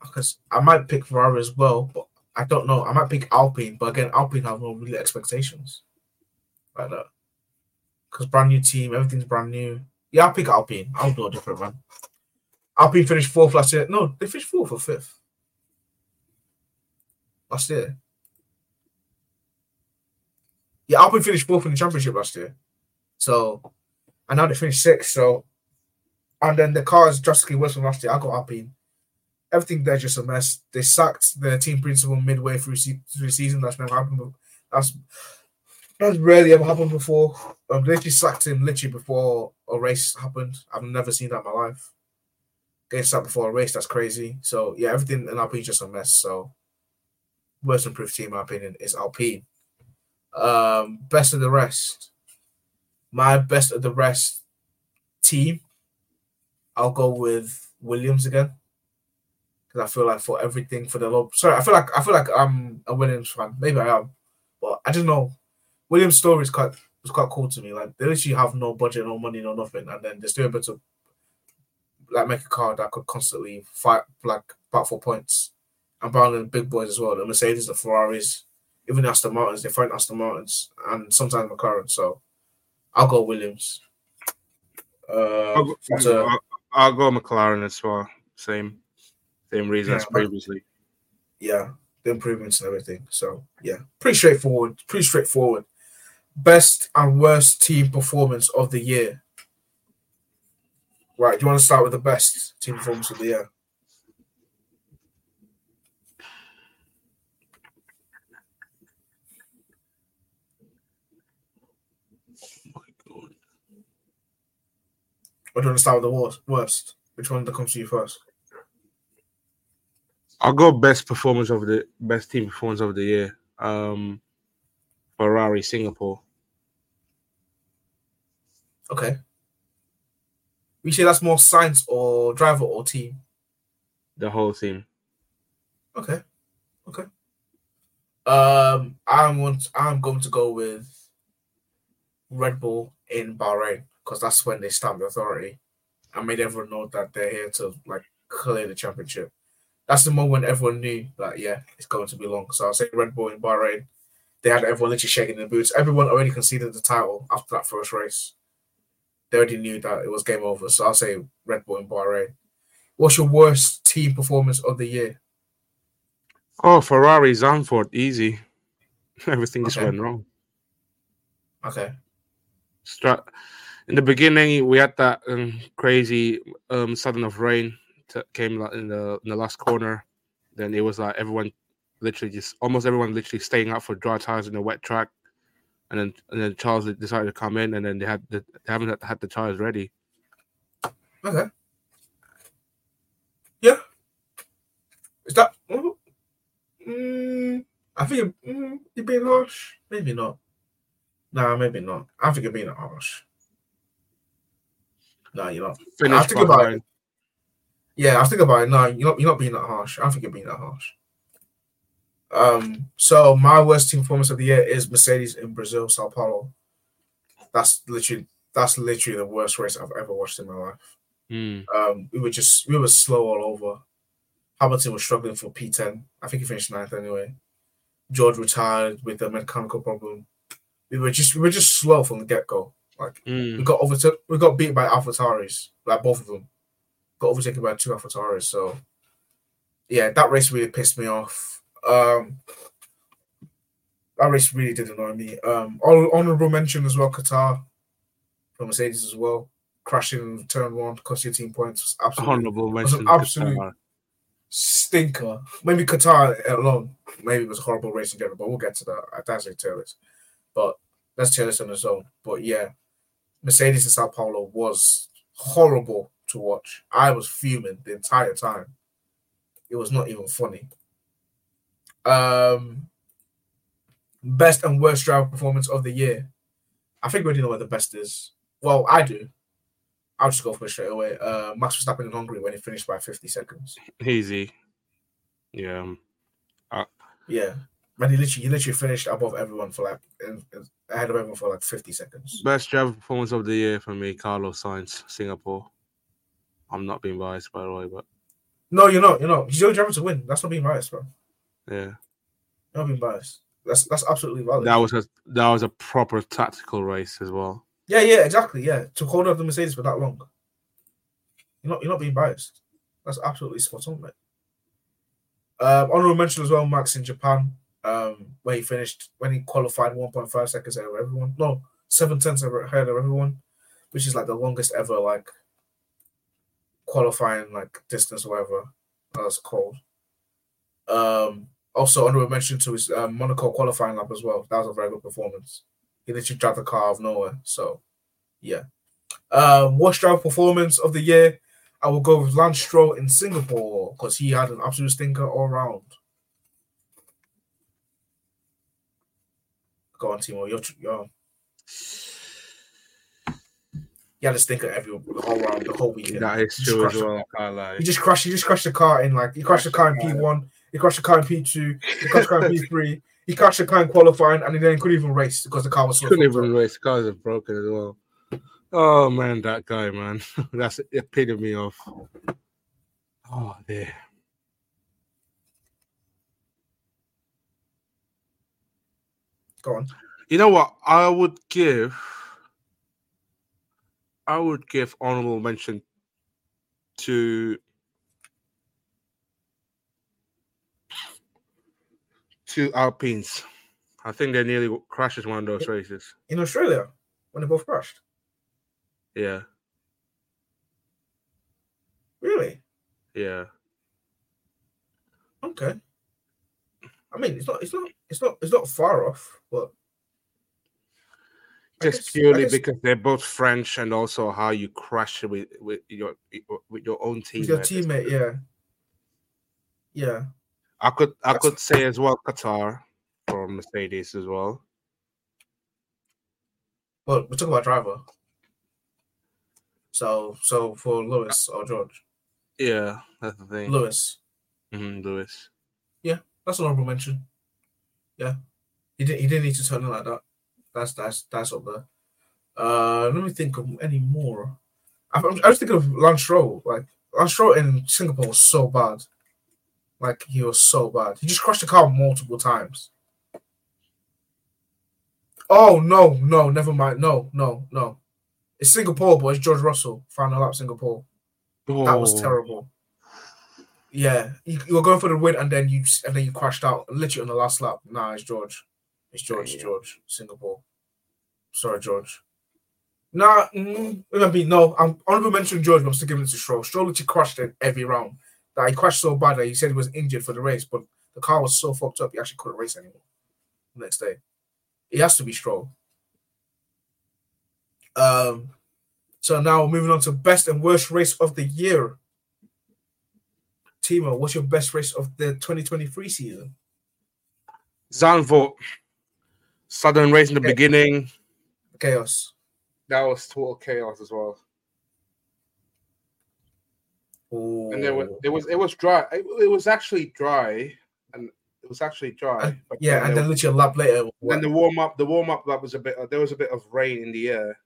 because I might pick Ferrari as well, but I don't know. I might pick Alpine, but again, Alpine have no real expectations like that. Because brand new team, everything's brand new. Yeah, I'll pick Alpine. I'll do a different one. Alpine finished fourth last year. No, they finished fourth or fifth last year. Yeah, Alpine finished fourth in the championship last year. So, and now they finished sixth. So, and then the car is drastically worse than last year. I got Alpine. Everything there's just a mess. They sacked the team principal midway through, se- through the season. That's never happened. That's that's rarely ever happened before. They literally sacked him literally before a race happened. I've never seen that in my life. Getting sacked before a race, that's crazy. So yeah, everything in Alpine is just a mess. So worst improved team, in my opinion, is Alpine. Um, best of the rest. My best of the rest team. I'll go with Williams again. Because I feel like for everything for the low sorry, I feel like I feel like I'm a Williams fan. Maybe I am. But I don't know. Williams' story is quite was quite cool to me. Like they literally have no budget, no money, no nothing, and then they're still able to like make a car that could constantly fight like fight for points. And Brown and the big boys as well. The Mercedes, the Ferraris, even the Aston Martins, they fight Aston Martins and sometimes McLaren. So I'll go Williams. Uh, I'll go, a- I'll, I'll go McLaren as well. Same, same reason as previously. yeah, the improvements and everything. So yeah, pretty straightforward. Pretty straightforward. Best and worst team performance of the year. Right, do you want to start with the best team performance of the year? Or do you want to start with the worst? Worst. Which one that comes to you first? I'll go best performance of the best team performance of the year. Um, Ferrari Singapore. Okay. We say that's more Sainz or driver or team. The whole team. Okay. Okay. Um, I'm want I'm going to go with Red Bull in Bahrain because that's when they stamped the authority and made everyone know that they're here to like clear the championship. That's the moment everyone knew that yeah, it's going to be long. So I'll say Red Bull in Bahrain. They had everyone literally shaking their boots. Everyone already conceded the title after that first race. They already knew that it was game over. So I'll say Red Bull and Bahrain. What's your worst team performance of the year? Oh, Ferrari, Zandvoort, easy. Everything just Okay. went wrong. Okay. Stra- in the beginning, we had that um, crazy um, sudden of rain that came in the in the last corner. Then it was like everyone literally just almost everyone literally staying out for dry tires in a wet track, and then and then Charles decided to come in, and then they had the, they haven't had, the tires ready. Okay. Yeah. Is that? mm, I think mm, you're being harsh. Maybe not. Nah, maybe not. I think you're being harsh. No, you're not. Finished think about it. Yeah, I think about it. No, you're not. You're not being that harsh. I think you're being that harsh. Um. So my worst team performance of the year is Mercedes in Brazil, Sao Paulo. That's literally. That's literally the worst race I've ever watched in my life. Mm. Um, we were just we were slow all over. Hamilton was struggling for P10. I think he finished ninth anyway. George retired with a mechanical problem. We were just we were just slow from the get go. Like we Mm. got over we got beat by AlphaTauris, like both of them. Got overtaken by two AlphaTauris. So yeah, that race really pissed me off. Um that race really did annoy me. Um hon- mention as well, Qatar for Mercedes as well. Crashing in turn one, cost your team points was absolutely Honorable was an absolute- Qatar. stinker. Maybe Qatar alone, maybe it was a horrible race in general, but we'll get to that. I that's a list. But that's list on its own. But yeah, Mercedes in Sao Paulo was horrible to watch. I was fuming the entire time. It was not even funny. Um best and worst driver performance of the year. I think we already know what the best is. Well, I do. I'll just go for it straight away. Uh, Max Verstappen in Hungary when he finished by 50 seconds. Easy. Yeah. um, Yeah. Man, he literally, he literally finished above everyone for like, in, in- ahead of everyone for like 50 seconds. Best driver performance of the year for me, Carlos Sainz, Singapore. I'm not being biased, by the way, but No, you're not. You're not. He's your driver to win. That's not being biased, bro. Yeah, not being biased. That's that's absolutely valid. that was a that was a proper tactical race as well. yeah, yeah, exactly. Yeah, to hold up the Mercedes for that long. You're not. You're not being biased. That's absolutely spot on, mate. Um, honorable mention as well, Max in Japan, um, where he finished when he qualified 1.5 seconds ahead of everyone. No, seven tenths ahead of everyone, which is like the longest ever like qualifying like distance or whatever that's called. Um, also honorable mention to his um, Monaco qualifying lap as well. That was a very good performance. He literally dragged the car out of nowhere. So, yeah. Um, worst driver performance of the year. I will go with Lance Stroll in Singapore because he had an absolute stinker all round. Go on, Timo. You're, you're he had a stinker every all round the whole weekend. That is Just true as well. I can't lie. He just crashed. He just crashed the car in like he crashed the car in P one. He crashed the car in P two. He crashed the car in P three. He crashed the car in qualifying, and he then couldn't even race because the car was so. Couldn't even race. Cars are broken as well. Oh man, that guy, man, that's the epitome of. Oh, there. Go on. You know what? I would give. I would give honorable mention to to Alpines. I think they nearly crashes one of those races. In Australia, when they both crashed. Yeah, Really? yeah. Okay. I mean, it's not. It's not. It's not. It's not far off, but. Just guess- purely guess because they're both French, and also how you crash with with your with your own team. with your teammate, yeah. Yeah. I could I could say as well Qatar for Mercedes as well. But we're talking about driver. So, so for Lewis or George, Yeah, that's the thing. Lewis, Mhm, Lewis. Yeah, that's an honorable mention. Yeah, he didn't. He didn't need to turn it like that. That's that's that's up there. Uh, let me think of any more. I, I was thinking of Lance Stroll. Like Lance Stroll in Singapore was so bad. Like he was so bad. He just crashed the car multiple times. Oh no, no, never mind. No, no, no. It's Singapore, but it's George Russell final lap Singapore. Oh. That was Oh, terrible. Yeah, you, you were going for the win and then you and then you crashed out literally on the last lap. Nah, it's George. It's George. It's George. Singapore. Sorry, George. Nah, mm, I mean, no. I'm honorable mention George, but I'm still giving it to Stroll. Stroll literally crashed in every round. That he crashed so bad that he said he was injured for the race, but the car was so fucked up he actually couldn't race anymore. The next day, He has to be strong. Um. So now moving on to best and worst race of the year. Timo, what's your best race of the 2023 season? Zandvoort. Sudden race in the Yeah. beginning. Chaos. That was total chaos as well. Ooh. And there was there was it was dry. It, it was actually dry, and it was actually dry. But yeah, and then literally a lap later. Then the warm up, the warm up, that was a bit. There was a bit of rain in the air,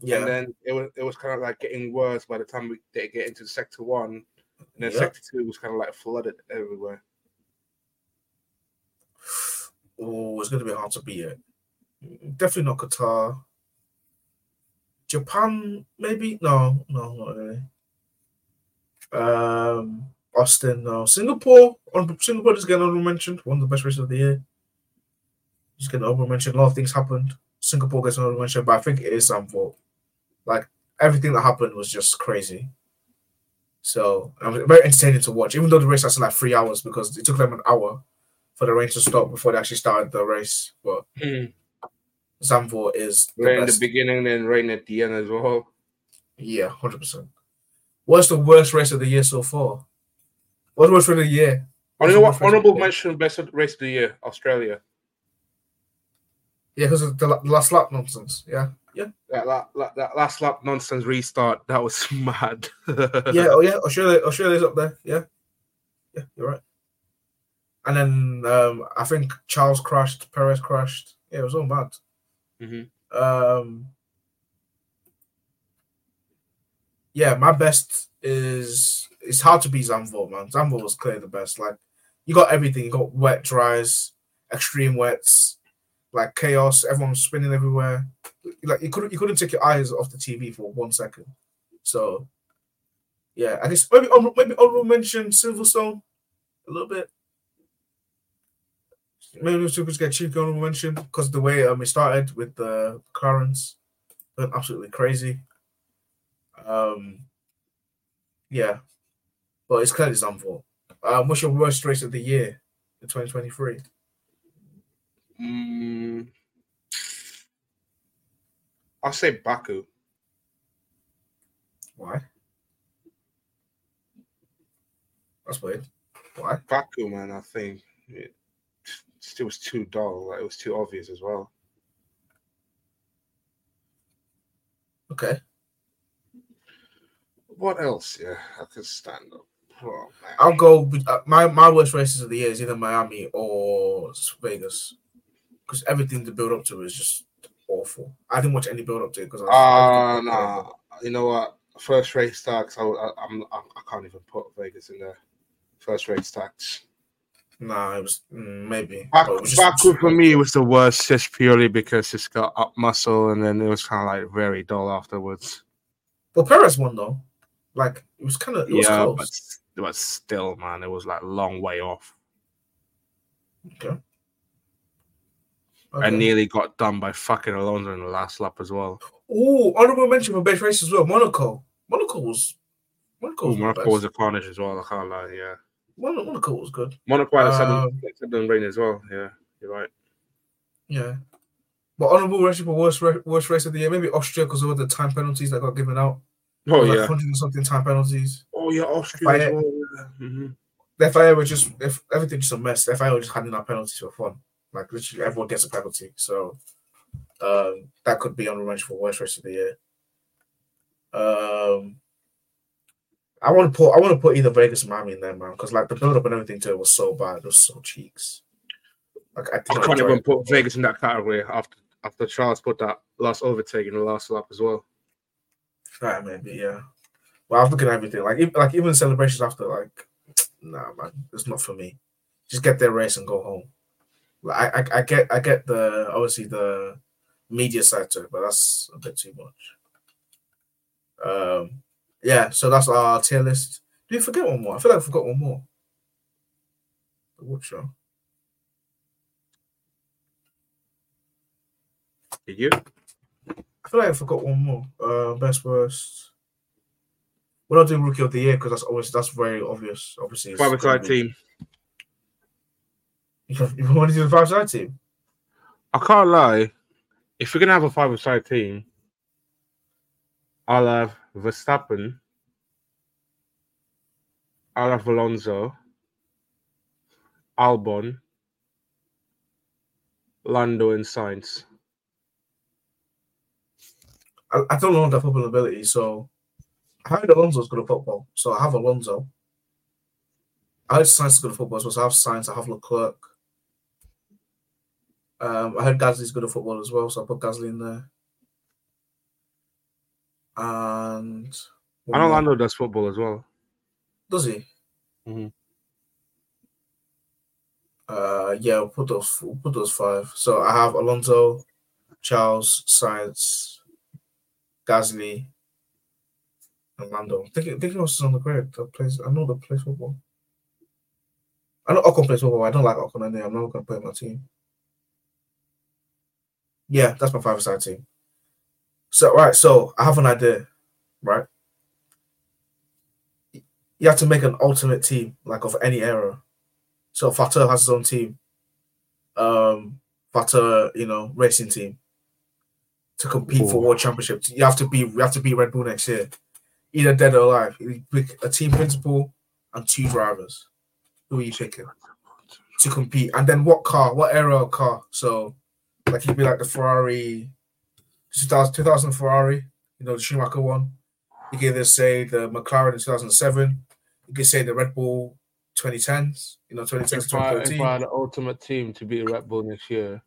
yeah, and then it was it was kind of like getting worse by the time we they get into sector one, and then Yeah. sector two was kind of like flooded everywhere. oh, it's gonna be hard to beat it. Definitely not Qatar. Japan, maybe no, no, not really. Um, Austin, no. Singapore, on Singapore just getting honorable mentioned. One of the best races of the year. Just getting honorable mentioned. A lot of things happened. Singapore gets honorable mention, but I think it is Zandvoort. Like everything that happened was just crazy. So it was very entertaining to watch, even though the race lasted like three hours because it took them an hour for the rain to stop before they actually started the race. But Zandvoort is the Rain in the beginning, and rain at the end as well. Yeah, hundred percent. What's the worst race of the year so far? What's the worst race of the year? You know what? What's the worst race of Honorable mention, best race of the year, Australia. Yeah, because of the last lap nonsense. Yeah, yeah, That, la- that last lap nonsense restart, that was mad. yeah. Oh, yeah. Australia, Australia's up there. Yeah, yeah. You're right. And then um, I think Charles crashed, Perez crashed. Yeah, it was all bad. Mhm. Um, yeah, my best is it's hard to beat Zandvoort, man. Zandvoort was clearly the best. Like you got everything. You got wet dries, extreme wets, like chaos. Everyone's spinning everywhere. Like you couldn't you couldn't take your eyes off the TV for one second. So yeah, I guess maybe maybe honorable mention Silverstone a little bit. Maybe we should get cheeky honorable mention because the way um it started with the currents went absolutely crazy. Um, yeah, but it's clearly Zandvoort. Um, what's your worst race of the year in 2023? Mm, I'll say Baku. Why? That's weird. Why? Baku, man, I think it, it was too dull. Like, it was too obvious as well. Okay. What else? Yeah, I could stand up. Oh. I'll go. uh, My my worst races of the year is either Miami or Vegas, because everything to build up to is just awful. I didn't watch any build up to it because. Ah, nah. You know what? First race tax. I, I, I'm. I, I can't even put Vegas in there. First race tax. Nah, it was mm, maybe. It was just- Baku for me was the worst, just purely because it's got up muscle, and then it was kind of like very dull afterwards. But Perez won though. Like it was kind of it was yeah, close. but, but still, man, it was like a long way off. Okay. I nearly got done by fucking Alonso in the last lap as well. Oh, honorable mention for best race as well. Monaco. Monaco was. Monaco was, Monaco Monaco was a carnage as well. I can't lie. Yeah, Monaco was good. Monaco had a sudden, Um, sudden rain as well. Yeah, you're right. Yeah. But honorable mention for worst worst race of the year, maybe Austria because of all the time penalties that got given out. Oh like yeah. hundred and something time penalties. Oh yeah, Austria Fire- well. Yeah. Mhm. The FIA were just if everything just a mess. The FIA were just handing out penalties for fun. Like literally everyone gets a penalty. So um that could be honorable mention for worst race of the year. Um I want to put I want to put either Vegas or Miami in there, man, because like the build up and everything to it was so bad. It was so cheeks. Like I, I can't even it. put Vegas in that category after after Charles put that last overtake in the last lap as well. Right, maybe, yeah. Well, I was looking at everything. Like, even, like even celebrations after, like, nah, man, it's not for me. Just get their race and go home. Like, I, I I get I get the obviously the media side to it, but that's a bit too much. Um, yeah. So that's our tier list. Did we forget one more? I feel like I forgot one more. The show. Did you? I feel like I forgot one more. Uh, best worst. We're not doing rookie of the year because that's always that's very obvious. Obviously, it's Five side team. You, you want to do the five side team? I can't lie. If we're gonna have a five side team, I'll have Verstappen. I'll have Alonso, Albon, Lando, and Sainz. I, I don't know the football ability, so I heard Alonso's good at football, so I have Alonso. I heard Sainz is good at football, so I have Sainz, I have Leclerc. Um, I heard Gasly's good at football as well, so I put Gasly in there. And I know Lando does football as well. Does he? Mhm. Uh, yeah, we'll put those. We'll put those five. So I have Alonso, Charles, Sainz, Gasly, and Lando. I think, I think is on the grid that plays. I know that plays football. I know Ocon plays football. I don't like Ocon anyway. I'm not going to play my team. Yeah, that's my five-side team. So right, so I have an idea, right? you have to make an ultimate team, like of any era. So Fatah has his own team. Um Fatah, you know, racing team to compete for world championships. You have to be you have to be Red Bull next year. Either dead or alive. You pick a team principal and two drivers. Who are you picking to compete? And then what car, what era of car? So like it'd be like the Ferrari 2000, 2000 Ferrari, you know, the Schumacher one. You could either say the McLaren in 2007. You could say the Red Bull 2010s, you know, 2010 to If I, if 2013. I had an ultimate team to beat Red Bull next year,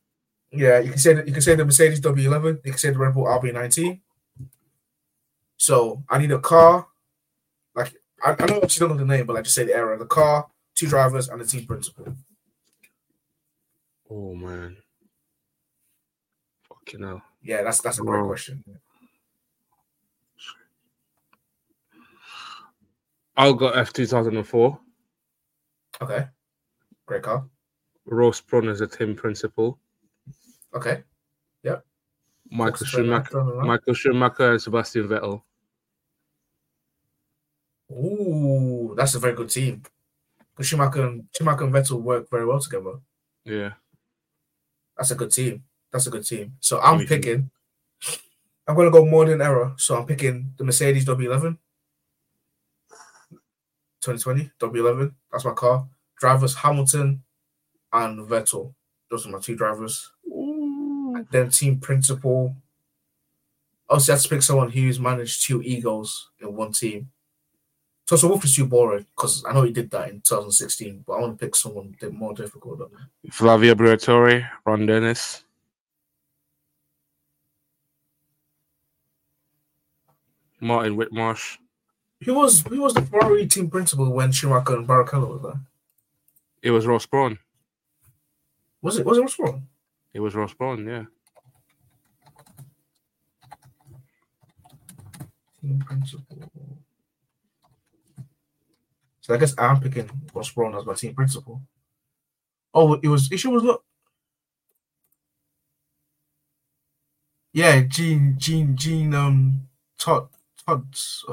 Yeah, you can say that you can say the Mercedes W11, you can say the Red Bull RB19. So I need a car, like I, I know you don't know the name, but like just say the era, the car, two drivers, and the team principal. oh man, fucking hell. Yeah, that's that's a great Wow. question. I'll go F two thousand and four. Okay, great car. Ross Brawn is a team principal. Okay, Yeah. Michael Schumacher. Michael Schumacher and Sebastian Vettel. Ooh, that's a very good team. 'Cause Schumacher and Schumacher and Vettel work very well together. Yeah. That's a good team. That's a good team. So I'm too. picking. I'm gonna go more than error. So I'm picking the Mercedes W11. 2020 W11. That's my car. Drivers Hamilton and Vettel. Those are my two drivers. Then team principal. Obviously, I have to pick someone who's managed two egos in one team. Toto Wolff is too boring because I know he did that in 2016, but I want to pick someone more difficult than that. Flavio Briatore, Ron Dennis. Martin Whitmarsh. Who was who was the Ferrari team principal when Schumacher and Barrichello were there? It was Ross Brawn. Was it was it Ross Brawn? It was Ross Brawn, yeah. Team principal. So I guess I'm picking Ross Brawn as my team principal. Oh, it was issue was look. Yeah, Jean Jean Jean um Todt Todt's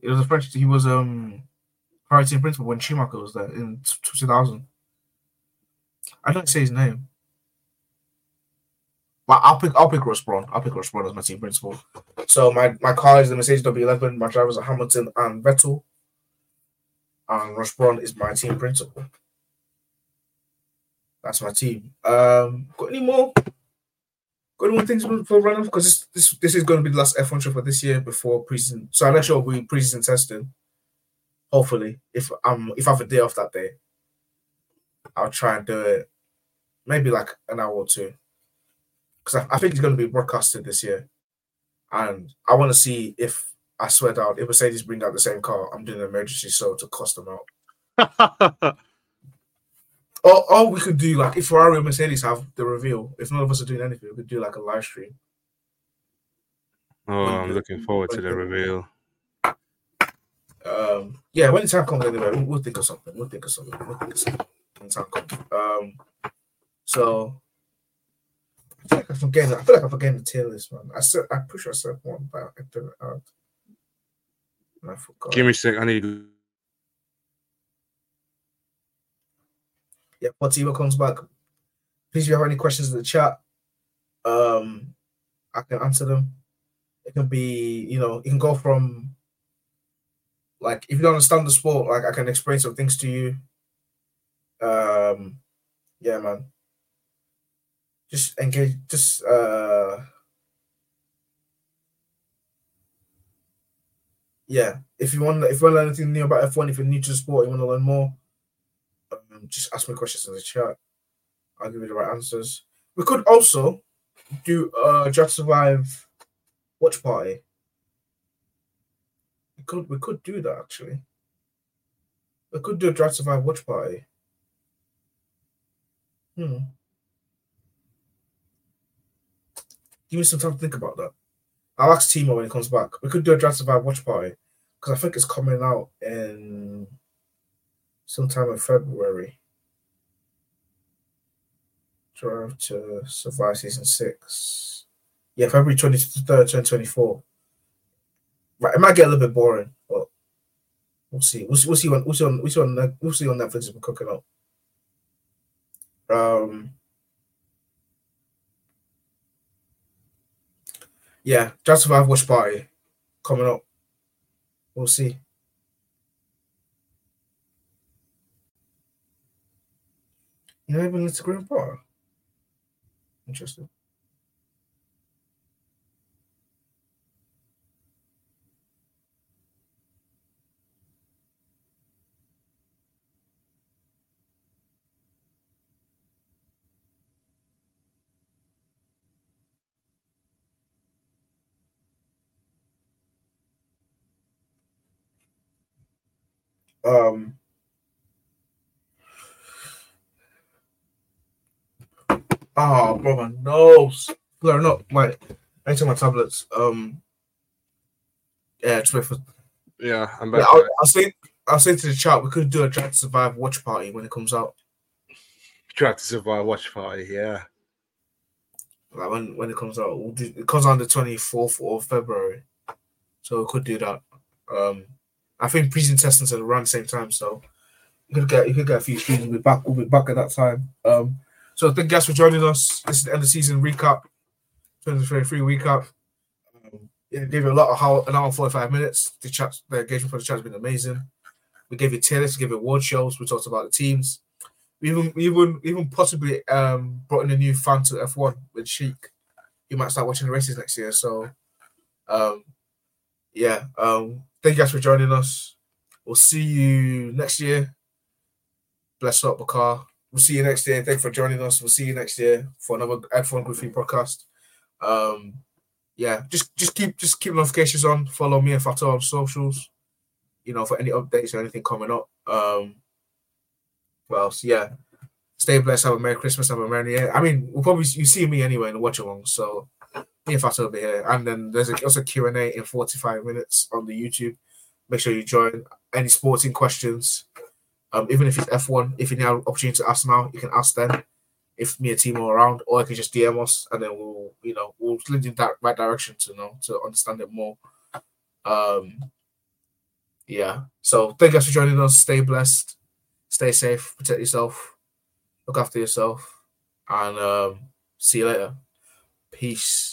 it was a French he was um team principal when Schumacher was there in t- 2000. I don't say his name. But I'll pick I'll pick Ross Brawn. I'll pick Ross Brawn as my team principal. So my, my car is the Mercedes W11. My drivers are Hamilton and Vettel. And Ross Brawn is my team principal. That's my team. Um, got any more? Got any more things for run off? Because this, this this is going to be the last F1 show for this year before preseason. So show will be preseason testing. Hopefully, if um if I have a day off that day, I'll try and do it. Maybe like an hour or two because I, I think it's going to be broadcasted this year, and I want to see if I swear down if Mercedes bring out the same car, I'm doing an emergency show to cost them out. or, or we could do like if Ferrari or Mercedes have the reveal. If none of us are doing anything, we could do like a live stream. Oh, I'm looking forward to the reveal. Um, yeah, when the time comes, anyway, we'll, we'll think of something. We'll think of something. We'll think of something when the time comes. Um, so I feel like I'm forgetting. I feel like I'm forgetting the tier list, man. I said I'm pretty sure I said one, but I didn't. Uh, I forgot. Give me a sec. I need to. yeah, Potiba comes back. Please, if you have any questions in the chat, um, I can answer them. It can be, you know, it can go from like if you don't understand the sport, like I can explain some things to you. Um, yeah, man. Just engage. Just uh, yeah. If you want, if you want to learn anything new about F one, if you're new to the sport, you want to learn more, um, just ask me questions in the chat. I'll give you the right answers. We could also do a Just Survive watch party. We could we could do that actually. We could do a Drive Survive watch party. Hmm. Give me some time to think about that. I'll ask Timo when he comes back. We could do a to Survive watch party because I think it's coming out in sometime in February. Drive to Survive season six. Yeah, February 23rd, 2024. Right, it might get a little bit boring, but we'll see. We'll see. We'll see. When, we'll see on. We'll see on. We'll see on Netflix. We're cooking up. Um. Yeah, Just Survive Watch Party coming up. We'll see. You know, even Instagram bar. Interesting. Um, oh, bro, my nose. Blurring up. My, I need to my tablets. Um, yeah, just wait for. Yeah, I'm Yeah, back. I'll, I'll say. I'll say to the chat we could do a Drive to Survive watch party when it comes out. Try to survive watch party. Yeah. Like when when it comes out, we'll do, it comes out on the twenty fourth of February, so we could do that. Um, I think preseason testings are around the same time, so you could get you could get a few streams. We'll be back. We'll be back at that time. Um, so thank you guys for joining us. This is the end of season recap, twenty twenty three recap. Um, gave you a lot of how an hour and forty five minutes. The chat, the engagement for the chat has been amazing. We gave you tier we gave you award shows. We talked about the teams. We even even even possibly um brought in a new fan to F one with Sheik. You might start watching the races next year. So, um, yeah. Um, thank you guys for joining us. We'll see you next year. Bless up, Bakar. We'll see you next year. Thank you for joining us. We'll see you next year for another F1 Goofy podcast. Um, yeah, just just keep just keep notifications on. Follow me and Fato on socials. You know, for any updates or anything coming up. Um, else? Yeah. Stay blessed. Have a Merry Christmas. Have a Merry Year. I mean, we'll probably you see me anyway in the watch along. So will be here, and then there's also Q and A in 45 minutes on the YouTube. Make sure you join. Any sporting questions, um, even if it's F1, if you have an opportunity to ask now, you can ask them. If me and Timo are around, or you can just DM us, and then we'll, you know, we'll lead in that right direction to know to understand it more. Um, yeah. So thank you guys for joining us. Stay blessed, stay safe, protect yourself, look after yourself, and um, see you later. Peace.